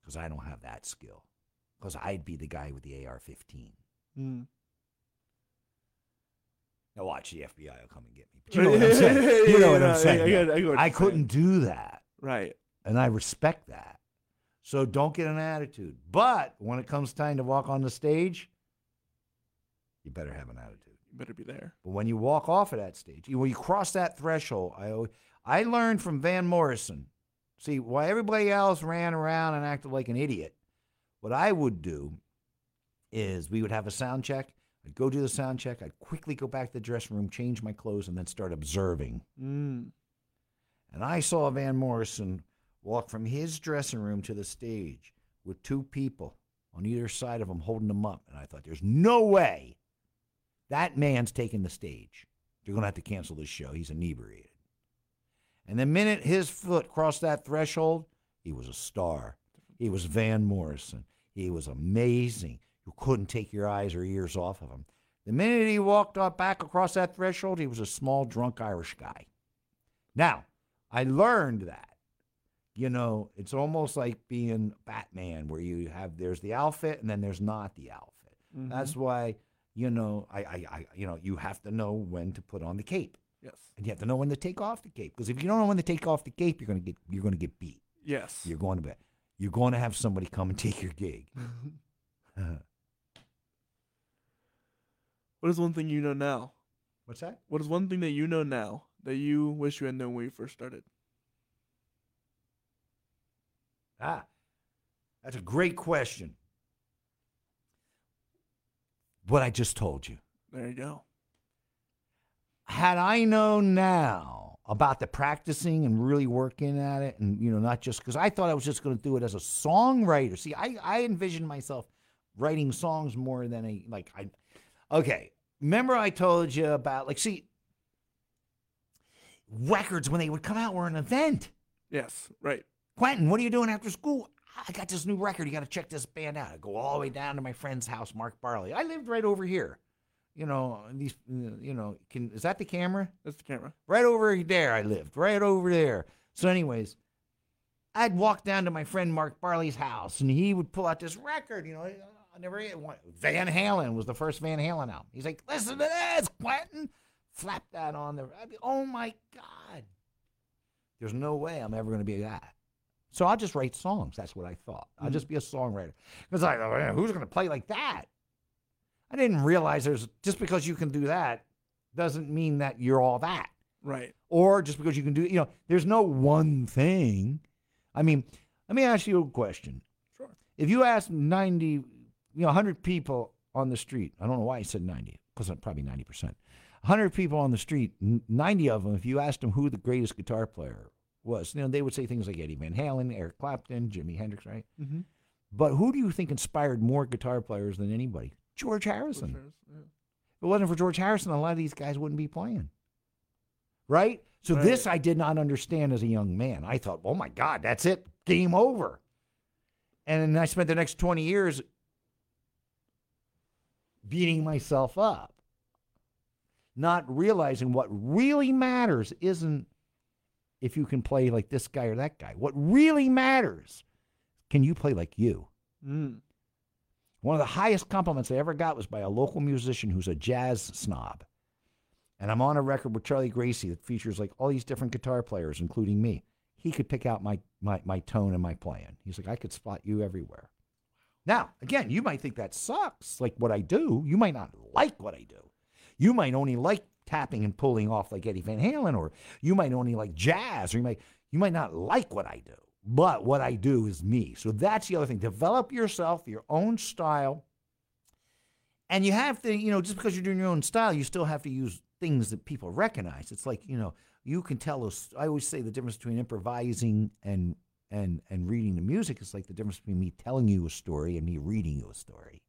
because I don't have that skill. Because I'd be the guy with the AR-15. Mm. Now watch the FBI will come and get me. But you know what I'm saying. You know what I'm saying. I, I, I couldn't do that. Right. and I respect that. So don't get an attitude. But when it comes time to walk on the stage, you better have an attitude. You better be there. But when you walk off of that stage, you- when you cross that threshold, I I learned from Van Morrison. See, while everybody else ran around and acted like an idiot, what I would do is we would have a sound check. I'd go do the sound check. I'd quickly go back to the dressing room, change my clothes, and then start observing. Mm. And I saw Van Morrison walk from his dressing room to the stage with two people on either side of him holding him up. And I thought, there's no way that man's taking the stage. You're going to have to cancel this show. He's inebriated. And the minute his foot crossed that threshold, he was a star. He was Van Morrison. He was amazing. You couldn't take your eyes or ears off of him. The minute he walked up back across that threshold, he was a small, drunk Irish guy. Now, I learned that. You know, it's almost like being Batman, where you have there's the outfit and then there's not the outfit. Mhm. That's why, you know, I, I, I, you know, you have to know when to put on the cape. Yes. and you have to know when to take off the cape. Because if you don't know when to take off the cape, you're gonna get you're gonna get beat. Yes. You're going to be, you're going to have somebody come and take your gig. what is one thing you know now? What's that? What is one thing that you know now that you wish you had known when you first started? Ah, that's a great question. What I just told you. There you go. Had I known now about the practicing and really working at it, and you know, not just because I thought I was just going to do it as a songwriter. See, I I envisioned myself writing songs more than a like I. Okay, remember I told you about like see records when they would come out were an event. Yes. Right. Quentin, what are you doing after school? I got this new record. You got to check this band out. I go all the way down to my friend's house, Mark Barley. I lived right over here. You know, these, you know, can is that the camera? That's the camera. Right over there, I lived. Right over there. So, anyways, I'd walk down to my friend Mark Barley's house, and he would pull out this record. You know, I never Van Halen was the first Van Halen album. He's like, "Listen to this, Quentin." Flap that on there. I'd be, oh my god! There's no way I'm ever going to be that. So I'll just write songs. That's what I thought. I'll just mm. be a songwriter. Because I, oh, who's going to play like that? I didn't realize there's just because you can do that doesn't mean that you're all that. Right. Or just because you can do, you know, there's no one thing. I mean, let me ask you a question. Sure. If you ask 90, you know, 100 people on the street, I don't know why I said 90, because I'm probably 90%. 100 people on the street, 90 of them, if you asked them who the greatest guitar player was, you know, they would say things like Eddie Van Halen, Eric Clapton, Jimi Hendrix, right? Mm-hmm. But who do you think inspired more guitar players than anybody? George Harrison. If it wasn't for George Harrison, a lot of these guys wouldn't be playing. Right? So Right. this I did not understand as a young man. I thought, oh my God, that's it. Game over. And then I spent the next 20 years beating myself up. Not realizing what really matters isn't if you can play like this guy or that guy. What really matters, can you play like you? Mm. One of the highest compliments I ever got was by a local musician who's a jazz snob. And I'm on a record with Charlie Gracie that features like all these different guitar players, including me. He could pick out my, my, my tone and my playing. He's like, I could spot you everywhere. Now, again, you might think that sucks, like what I do. You might not like what I do. You might only like tapping and pulling off like Eddie Van Halen, or you might only like jazz, or you might you might not like what I do. But what I do is me. So that's the other thing. Develop yourself, your own style. And you have to, you know, just because you're doing your own style, you still have to use things that people recognize. It's like, you know, you can tell us I always say the difference between improvising and and and reading the music is like the difference between me telling you a story and me reading you a story.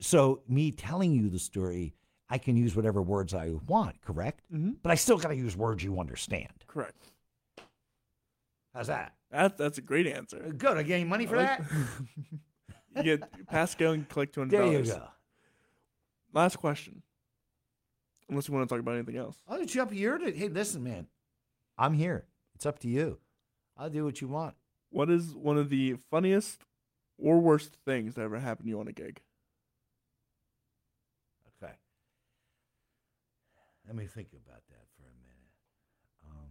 So me telling you the story, I can use whatever words I want, correct? Mm-hmm. But I still got to use words you understand. Correct. How's that? That, that's a great answer. Good. I any money for I that? like- you get Pascal and collect two hundred dollars. There you go. Last question. Unless you want to talk about anything else. I'll let you up here to hey, listen, man. I'm here. It's up to you. I'll do what you want. What is one of the funniest or worst things that ever happened to you on a gig? Okay. Let me think about that for a minute. Um,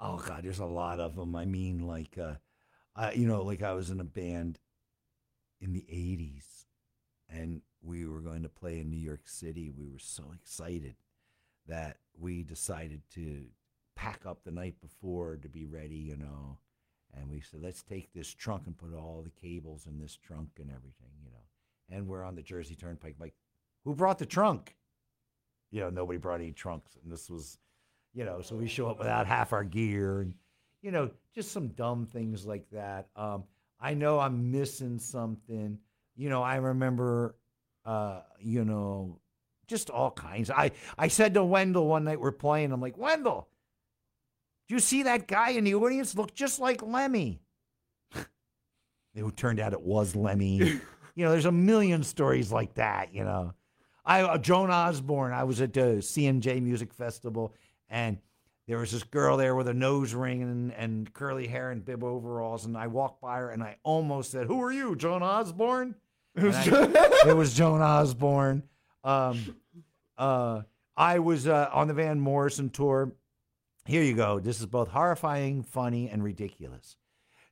oh God, there's a lot of them. I mean, like, uh, I, you know, like I was in a band in the '80s, and we were going to play in New York City. We were so excited that we decided to pack up the night before to be ready, you know. And we said, let's take this trunk and put all the cables in this trunk and everything, you know. And we're on the Jersey Turnpike. Like, who brought the trunk? You know, nobody brought any trunks. And this was, you know, so we show up without half our gear and, you know, just some dumb things like that. Um, I know I'm missing something. You know, I remember, uh, you know, just all kinds. I, I said to Wendell one night we're playing, I'm like, Wendell, you see that guy in the audience look just like Lemmy? it turned out it was Lemmy. you know, there's a million stories like that. You know, I uh, Joan Osborne. I was at the CMJ Music Festival, and there was this girl there with a nose ring and, and curly hair and bib overalls, and I walked by her and I almost said, "Who are you, Joan Osborne?" It was I- it was Joan Osborne. Um, uh, I was uh, on the Van Morrison tour. Here you go. This is both horrifying, funny, and ridiculous.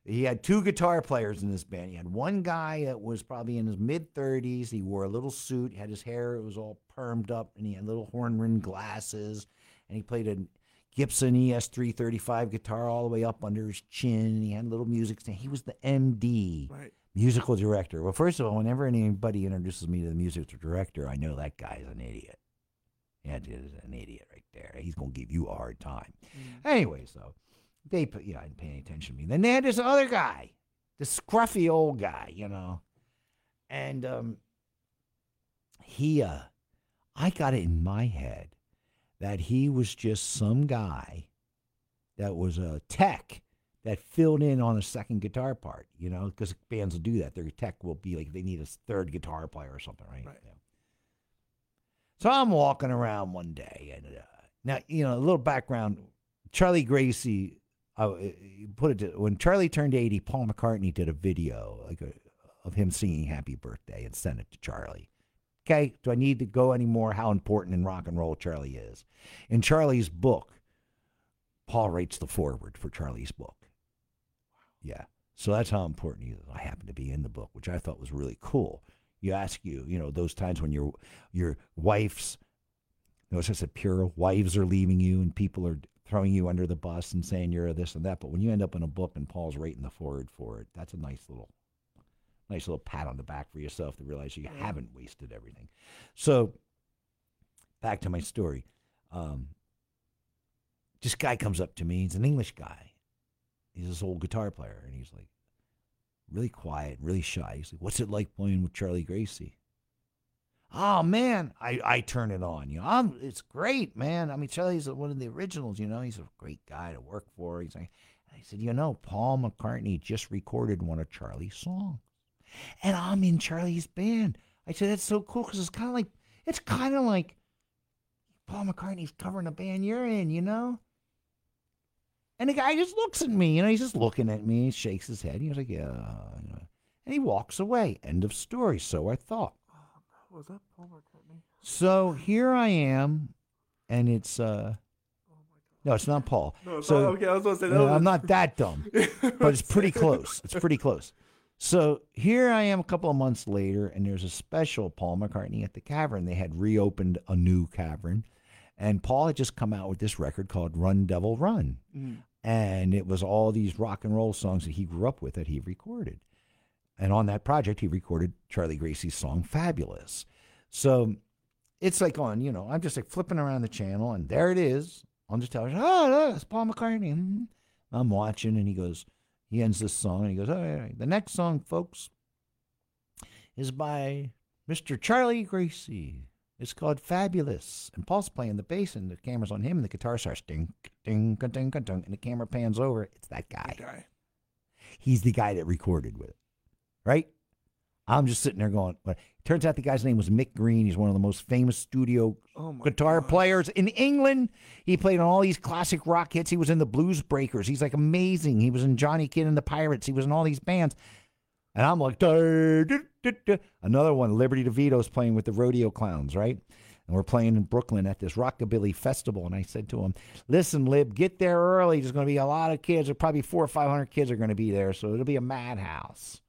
He had two guitar players in this band. He had one guy that was probably in his mid 30s. He wore a little suit, had his hair, it was all permed up, and he had little horn rimmed glasses. And he played a Gibson ES335 guitar all the way up under his chin. And he had a little music stand. He was the MD, Right. musical director. Well, first of all, whenever anybody introduces me to the musical director, I know that guy's an idiot. Yeah, dude is an idiot right there. He's gonna give you a hard time. Anyway, so they put you know, I didn't pay any attention to me. Then they had this other guy, this scruffy old guy, you know. And um he uh I got it in my head that he was just some guy that was a tech that filled in on a second guitar part, you know, because bands will do that. Their tech will be like they need a third guitar player or something, right? Right. Yeah. So I'm walking around one day, and uh, now you know a little background. Charlie Gracie, uh, put it to, when Charlie turned 80, Paul McCartney did a video like a, of him singing "Happy Birthday" and sent it to Charlie. Okay, do I need to go anymore? How important in rock and roll Charlie is? In Charlie's book, Paul writes the foreword for Charlie's book. Yeah. So that's how important he is. I happen to be in the book, which I thought was really cool. You ask you, you know, those times when your your wife's notice I said pure wives are leaving you and people are throwing you under the bus and saying you're this and that. But when you end up in a book and Paul's writing the forward for it, that's a nice little nice little pat on the back for yourself to realize you haven't wasted everything. So back to my story. Um, this guy comes up to me. He's an English guy. He's this old guitar player, and he's like really quiet, really shy. He's like, "What's it like playing with Charlie Gracie?" Oh man, I I turn it on. You know, I'm, it's great, man. I mean, Charlie's one of the originals. You know, he's a great guy to work for. He's like, I said, you know, Paul McCartney just recorded one of Charlie's songs, and I'm in Charlie's band. I said, that's so cool because it's kind of like it's kind of like Paul McCartney's covering a band you're in, you know. And the guy just looks at me, you know, he's just looking at me, he shakes his head. He was like, yeah. And he walks away. End of story. So I thought. Was that Paul McCartney? So here I am, and it's uh no, it's not Paul. No, it's So- not, okay, I was to say that. No, was I'm not that dumb, but it's pretty close. It's pretty close. So here I am a couple of months later, and there's a special Paul McCartney at the Cavern. They had reopened a new cavern, and Paul had just come out with this record called Run Devil Run. Mm. And it was all these rock and roll songs that he grew up with that he recorded. And on that project, he recorded Charlie Gracie's song Fabulous. So it's like on, you know, I'm just like flipping around the channel, and there it is on the television. Oh, look, it's Paul McCartney. Hmm. I'm watching, and he goes, he ends this song, and he goes, all right, all right. the next song, folks, is by Mr. Charlie Gracie. It's called Fabulous. And Paul's playing the bass, and the camera's on him, and the guitar starts ding, ding, ding, ding, ding, and the camera pans over. It's that guy. That guy. He's the guy that recorded with it, right? I'm just sitting there going, but turns out the guy's name was Mick Green. He's one of the most famous studio Oh guitar gosh. players in England. He played on all these classic rock hits. He was in the Blues Breakers. He's like amazing. He was in Johnny Kidd and the Pirates. He was in all these bands. And I'm like, "Duh, duh, duh, duh." another one, Liberty DeVitto's playing with the Rodeo Clowns, right? And we're playing in Brooklyn at this Rockabilly Festival. And I said to him, listen, Lib, get there early. There's going to be a lot of kids. There probably four or 500 kids are going to be there. So it'll be a madhouse.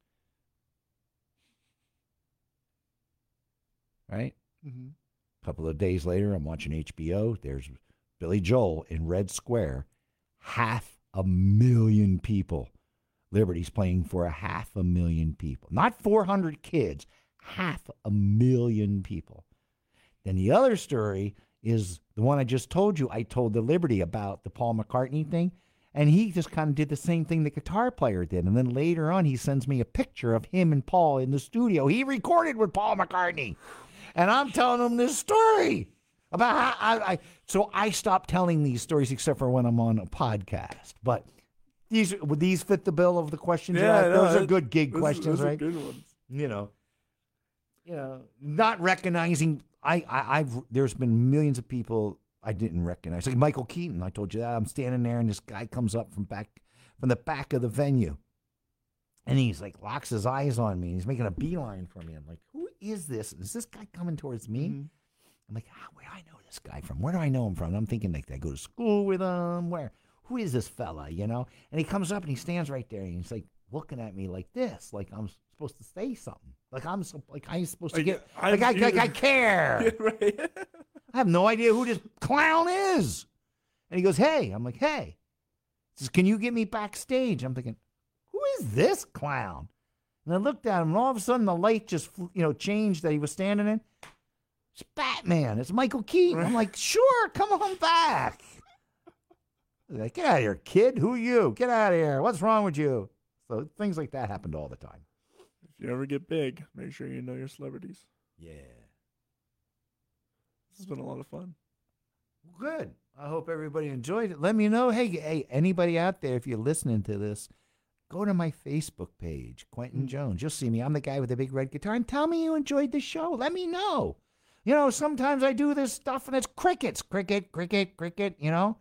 Right? Mm-hmm. A couple of days later, I'm watching HBO. There's Billy Joel in Red Square. Half a million people. Liberty's playing for a half a million people. Not 400 kids, half a million people. Then the other story is the one I just told you. I told the Liberty about the Paul McCartney thing. And he just kind of did the same thing the guitar player did. And then later on, he sends me a picture of him and Paul in the studio. He recorded with Paul McCartney. And I'm telling them this story about how I, I so I stopped telling these stories except for when I'm on a podcast. But these would these fit the bill of the questions? Yeah, no, those are good gig Those- questions, those are right? Good ones. you know, you know, not recognizing. I, I, I've there's been millions of people I didn't recognize. Like Michael Keaton, I told you that. I'm standing there, and this guy comes up from back from the back of the venue, and he's like locks his eyes on me. and He's making a beeline for me. I'm like, who is this? Is this guy coming towards me? Mhm. I'm like, ah, where do I know this guy from? Where do I know him from? And I'm thinking, like, I go to school with him? Where? Who is this fella? You know? And he comes up and he stands right there and he's like looking at me like this, like I'm supposed to say something, like I'm so, like I'm supposed to get, I- like I, like I care. Yeah, right. I have no idea who this clown is. And he goes, Hey. I'm like, Hey. He says, Can you get me backstage? I'm thinking, Who is this clown? And I looked at him, and all of a sudden the light just you know, changed that he was standing in. It's Batman. It's Michael Keaton. I'm like, Sure, come on back. Like, Get out of here, kid. Who are you? Get out of here. What's wrong with you? So things like that happened all the time. if you ever get big, make sure you know your celebrities. Yeah. This has been a lot of fun. Good. I hope everybody enjoyed it. Let me know. Hey, hey, anybody out there, if you're listening to this, go to my Facebook page, Quentin Mm. Jones. You'll see me. I'm the guy with the big red guitar. And tell me you enjoyed the show. Let me know. You know, sometimes I do this stuff and it's crickets, cricket, cricket, cricket, you know?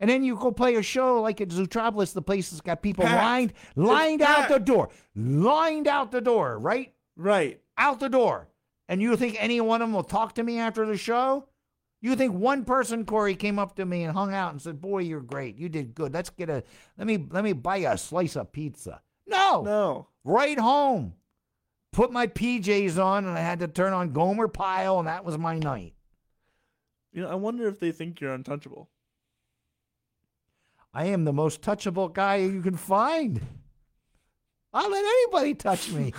And then you go play a show like at Zootropolis, the place that's got people Packed. lined, lined out packed. the door, lined out the door, right? Right. out the door. And you think any one of them will talk to me after the show? You think one person, Corey, came up to me and hung out and said, "Boy, you're great. You did good. Let's get a let me let me buy you a slice of pizza." No, No. right home. Put my PJs on and I had to turn on Gomer Pyle and that was my night. You know, I wonder if they think you're untouchable. I am the most touchable guy you can find. I'll let anybody touch me.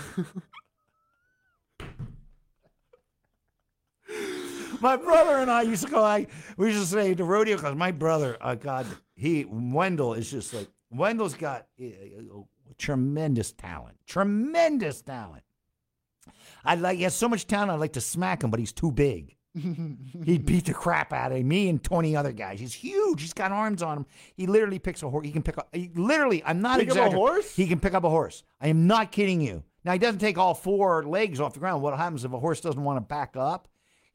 my brother and I used to go. I we used to say the rodeo because my brother, uh, God, he Wendell is just like Wendell's got uh, tremendous talent, tremendous talent. I like he has so much talent. I'd like to smack him, but he's too big. He'd beat the crap out of me and 20 other guys. He's huge. He's got arms on him. He literally picks a horse. He can pick up, he, literally, I'm not Pick up a horse? He can pick up a horse. I am not kidding you. Now, he doesn't take all four legs off the ground. What happens if a horse doesn't want to back up?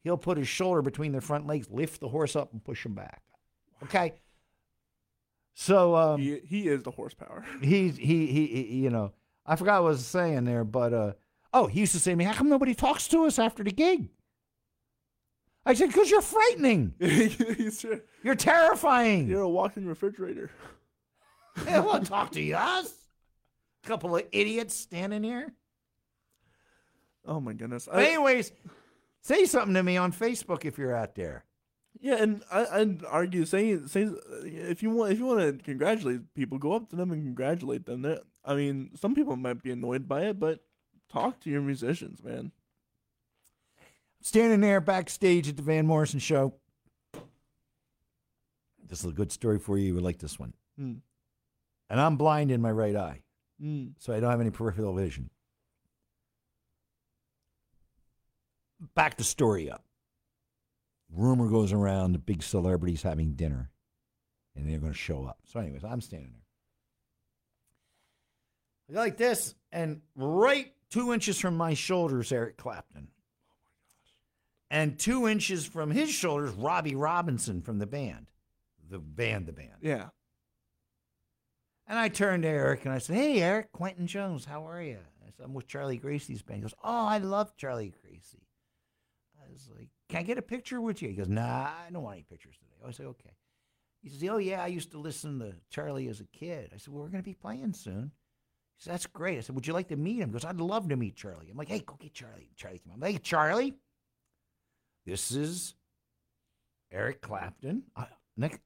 He'll put his shoulder between their front legs, lift the horse up, and push him back. Okay. So, um, he, he is the horsepower. he's he, he he you know I forgot what I was saying there, but uh oh he used to say to me, How come nobody talks to us after the gig? I said, Because you're frightening. You're terrifying. you're a walking refrigerator. They won't talk to you, us. Couple of idiots standing here. Oh my goodness. I, anyways, say something to me on Facebook if you're out there. yeah, and I, I'd argue saying saying if you want if you want to congratulate people, go up to them and congratulate them. They're, I mean, some people might be annoyed by it, but talk to your musicians, man. Standing there backstage at the Van Morrison show. This is a good story for you. You would like this one. Hmm. And I'm blind in my right eye. Mm. so I don't have any peripheral vision. Back the story up. Rumor goes around the big celebrities having dinner, and they're going to show up. So, anyways, I'm standing there. I go like this, and right two inches from my shoulders, Eric Clapton. Oh my gosh. And two inches from his shoulders, Robbie Robertson from the band. The band, the band. Yeah. And I turned to Eric and I said, Hey, Eric, Quentin Jones, how are you? I said, I'm with Charlie Gracie's band. He goes, Oh, I love Charlie Gracie. Was like, Can I get a picture with you? He goes, Nah, I don't want any pictures today. I said, Okay. He says, Oh, yeah, I used to listen to Charlie as a kid. I said, Well, we're going to be playing soon. He said, That's great. I said, Would you like to meet him? He goes, I'd love to meet Charlie. I'm like, Hey, go get Charlie. Charlie came out. I'm like, Hey, Charlie, this is Eric Clapton. I, next,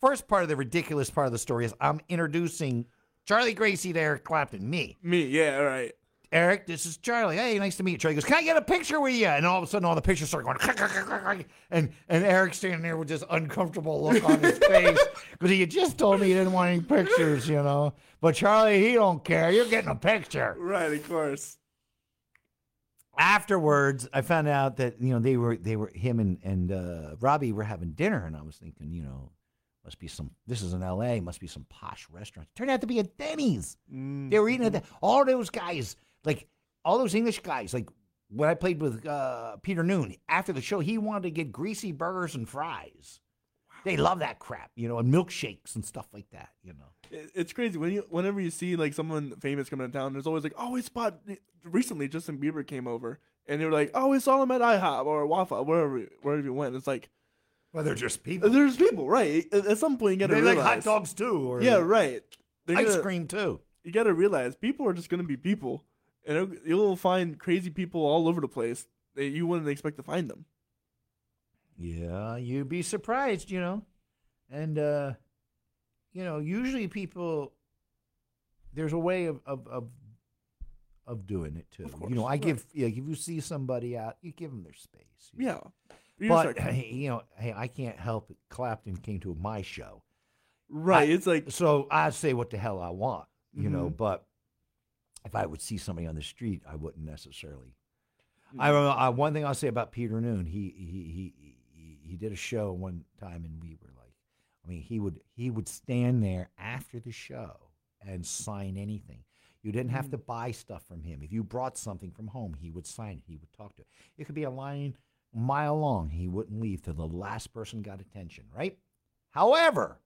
first part of the ridiculous part of the story is I'm introducing Charlie Gracie to Eric Clapton, me. Me, yeah, all right. Eric, this is Charlie. Hey, nice to meet you. Charlie goes, Can I get a picture with you? And all of a sudden, all the pictures start going, and and Eric's standing there with this uncomfortable look on his face because he had just told me he didn't want any pictures, you know. But Charlie, he don't care. You're getting a picture. Right, of course. Afterwards, I found out that you know they were they were him and and uh, Robbie were having dinner, and I was thinking, you know, must be some. This is in L.A. Must be some posh restaurant. Turned out to be a Denny's. Mm. They were eating at the, all those guys, like all those English guys, like when I played with uh, Peter Noone after the show, he wanted to get greasy burgers and fries. They love that crap, you know, and milkshakes and stuff like that, you know. It's crazy when you whenever you see like someone famous coming to town. There's always like, oh, we spot. Recently, Justin Bieber came over, and they were like, oh, we saw him at IHOP or Waffle, wherever wherever you went. It's like Well, they're just people. there's people, right? At, some point, you gotta realize They realize. like hot dogs too, or Yeah, right. They're ice gonna- cream too. You gotta realize people are just gonna be people, and you'll find crazy people all over the place that you wouldn't expect to find them. Yeah, you'd be surprised, you know. And uh you know, usually people there's a way of of of, of doing it too. Of course, you know, I right. give yeah, if you see somebody out, you give them their space. you know. Yeah. You But hey, you know, hey, I can't help it. Clapton came to my show. right. I- it's like So I say what the hell I want, you know, Mhm. but if I would see somebody on the street, I wouldn't necessarily Mm. I I, one thing I'll say about Peter Noone. He he he he he did a show one time, and we were like, I mean, he would he would stand there after the show and sign anything. You didn't have to buy stuff from him. If you brought something from home, he would sign it. He would talk to it. It could be a line a mile long. He wouldn't leave till the last person got attention. Right. However,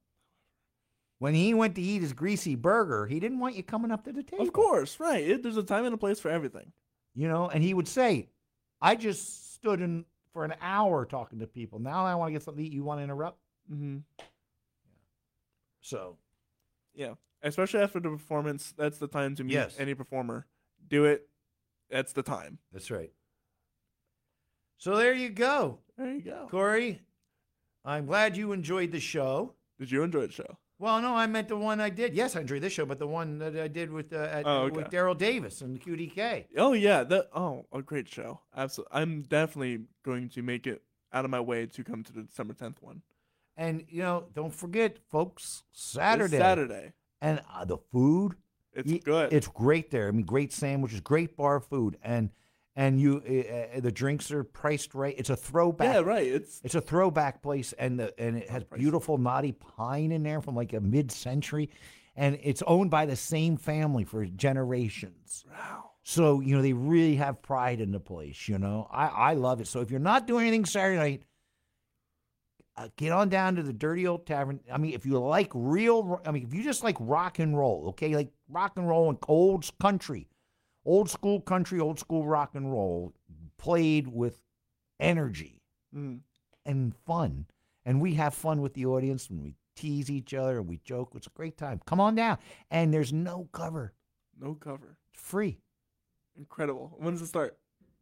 when he went to eat his greasy burger, he didn't want you coming up to the table. Of course, right. It, there's a time and a place for everything. You know, and he would say, I just stood in for an hour talking to people. Now I want to get something to eat. You want to interrupt? Mm-hmm. So, Yeah, especially after the performance, that's the time to meet Yes. any performer. Do it. That's the time. that's right. So there you go, There you go. Corey. I'm glad you enjoyed the show. Did you enjoy the show? Well, no, I meant the one I did. Yes, I enjoyed this show, but the one that I did with uh, at, Oh, okay. with Daryl Davis and the QDK. Oh yeah, that oh a great show. Absolutely, I'm definitely going to make it out of my way to come to the December 10th one. And you know, don't forget, folks, Saturday Saturday. and uh, the food. It's Y- good. It's great there. I mean, great sandwiches, great bar food, and and you uh, the drinks are priced right. It's a throwback. yeah, right. It's It's a throwback place, and the and it has beautiful knotty pine in there from like a mid century, and it's owned by the same family for generations. wow. So you know they really have pride in the place. You know, I I love it. So if you're not doing anything Saturday night, uh, get on down to the Dirty Old Tavern. I mean, if you like real, I mean, if you just like rock and roll, okay, like rock and roll and old country, old school country, old school rock and roll, played with energy Mm. and fun. And we have fun with the audience and we tease each other and we joke. It's a great time. Come on down. And there's no cover. No cover. It's free. Incredible. When does it start?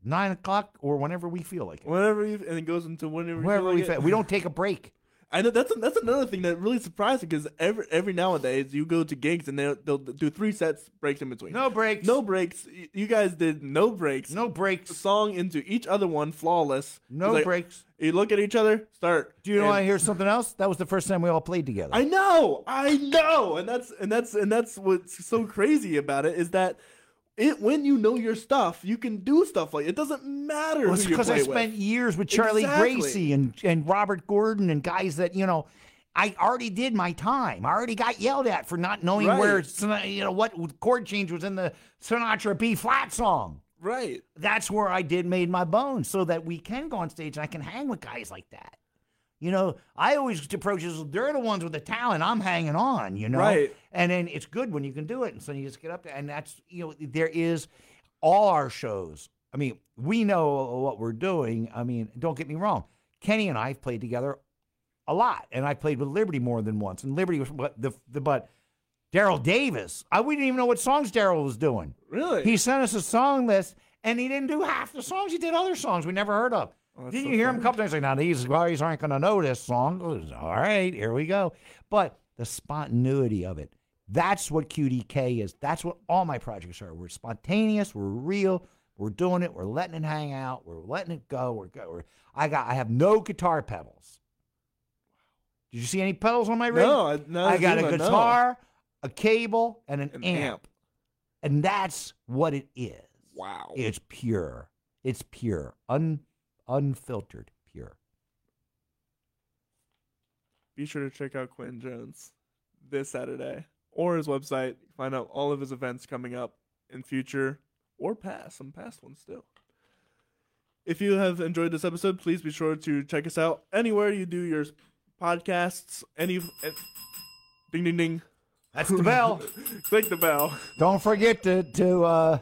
Nine o'clock or whenever we feel like it. Whenever you and it goes into whenever. you Wherever feel we like. We don't take a break. I know that's that's another thing that really surprised me because every every nowadays you go to gigs and they'll they'll do three sets breaks in between. No breaks. no breaks. You guys did no breaks. No breaks. song into each other one flawless. No like, breaks. You look at each other, start. Do you know and- I hear something else? That was the first time we all played together. I know, I know, and that's and that's and that's what's so crazy about it is that it when you know your stuff, you can do stuff like it doesn't matter Well, it's because I with. spent years with Charlie Exactly. Gracie and, and Robert Gordon and guys that, you know, I already did my time. I already got yelled at for not knowing Right. where, you know, what chord change was in the Sinatra B flat song. right. That's where I did made my bones so that we can go on stage and I can hang with guys like that. You know, I always approach this, they're the ones with the talent. I'm hanging on, you know? Right. And then it's good when you can do it. And so you just get up there. And that's, you know, there is all our shows. I mean, we know what we're doing. I mean, don't get me wrong. Kenny and I have played together a lot. And I played with Liberty more than once. And Liberty was, but the, the but Daryl Davis, I we didn't even know what songs Daryl was doing. Really? He sent us a song list, and he didn't do half the songs. He did other songs we never heard of. That's Didn't you hear him a funny. couple times like, now these guys aren't going to know this song? Was, All right, here we go. But the spontaneity of it, that's what QDK is. That's what all my projects are. We're spontaneous. We're real. We're doing it. We're letting it hang out. We're letting it go. We're, go- we're I got. I have no guitar pedals. Did you see any pedals on my rig? no, I, no, I got a no. guitar, a cable, and an, An amp. amp. And that's what it is. Wow. It's pure. It's pure. Un unfiltered pure. Be sure to check out Quentin Jones this Saturday or his website. Find out all of his events coming up in future or past, some past ones still. If you have enjoyed this episode, please be sure to check us out anywhere you do your podcasts. Any, ding ding ding. That's the bell. Click the bell. Don't forget to to uh,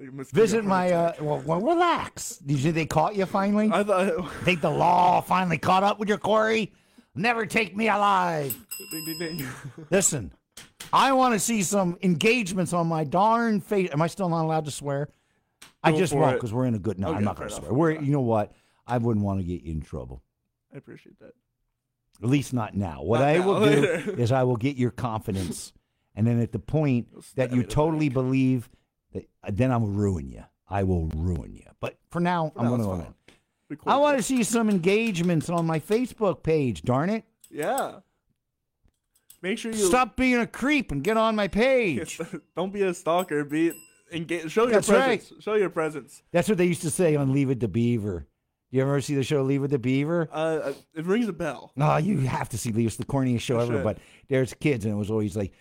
You must give me visit my. Uh, well, well, relax. Did you, they caught you finally? I thought. think the law finally caught up with your Corey. Never take me alive. ding ding ding. Listen, I want to see some engagements on my darn face. Am I still not allowed to swear? I Go just won't because we're in a good. No, Okay, I'm not going to swear. We're. You know what? I wouldn't want to get you in trouble. I appreciate that. At least not now. What Not I now, will do is I will get your confidence, and then at the point that you me in the totally believe then I will ruin you. I will ruin you. But for now, I'm going to I want to see some engagements on my Facebook page. Darn it! Yeah. Make sure you Stop being a creep and get on my page. Don't be a stalker. Be engage. Show your That's right. presence. Show your presence. That's what they used to say on Leave It to Beaver. You ever see the show Leave It to Beaver? Uh, uh, it rings a bell. No, you have to see Leave It's the corniest show I ever. should. But there's kids, and it was always like,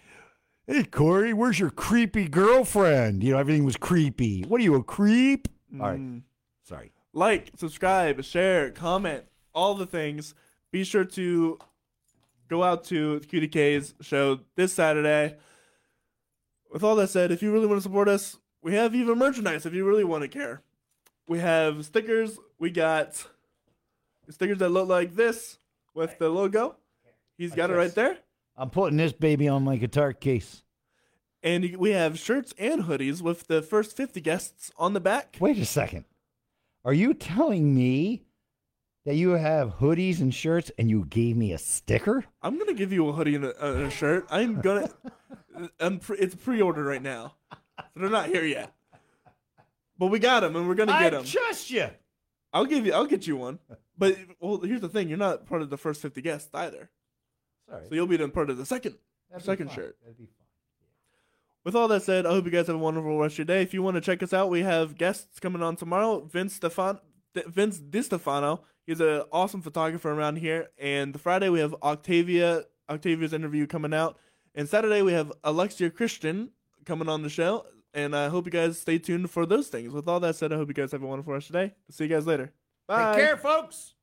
"Hey, Corey, where's your creepy girlfriend?" You know, everything was creepy. What are you, a creep? All right, Mm. sorry. Like, subscribe, share, comment, all the things. Be sure to go out to the QDK's show this Saturday. With all that said, if you really want to support us, we have even merchandise if you really want to care. We have stickers. We got stickers that look like this with the logo. He's got it right there. I'm putting this baby on my guitar case. And we have shirts and hoodies with the first 50 guests on the back. Wait a second. Are you telling me that you have hoodies and shirts, and you gave me a sticker? I'm gonna give you a hoodie and a, and a shirt. I'm gonna. I'm pre, it's pre-ordered right now, so they're not here yet. But we got them, and we're gonna get them. trust you. I'll give you. I'll get you one. But well, here's the thing: you're not part of the first 50 guests either, Sorry. so you'll be then part of the second. That'd second fine. shirt. That'd be. With all that said, I hope you guys have a wonderful rest of your day. If you want to check us out, we have guests coming on tomorrow. Vince Stefan, Vince DiStefano. He's an awesome photographer around here. And the Friday we have Octavia, Octavia's interview coming out. And Saturday we have Alexia Christian coming on the show. And I hope you guys stay tuned for those things. With all that said, I hope you guys have a wonderful rest of your day. See you guys later. Bye. Take care, folks.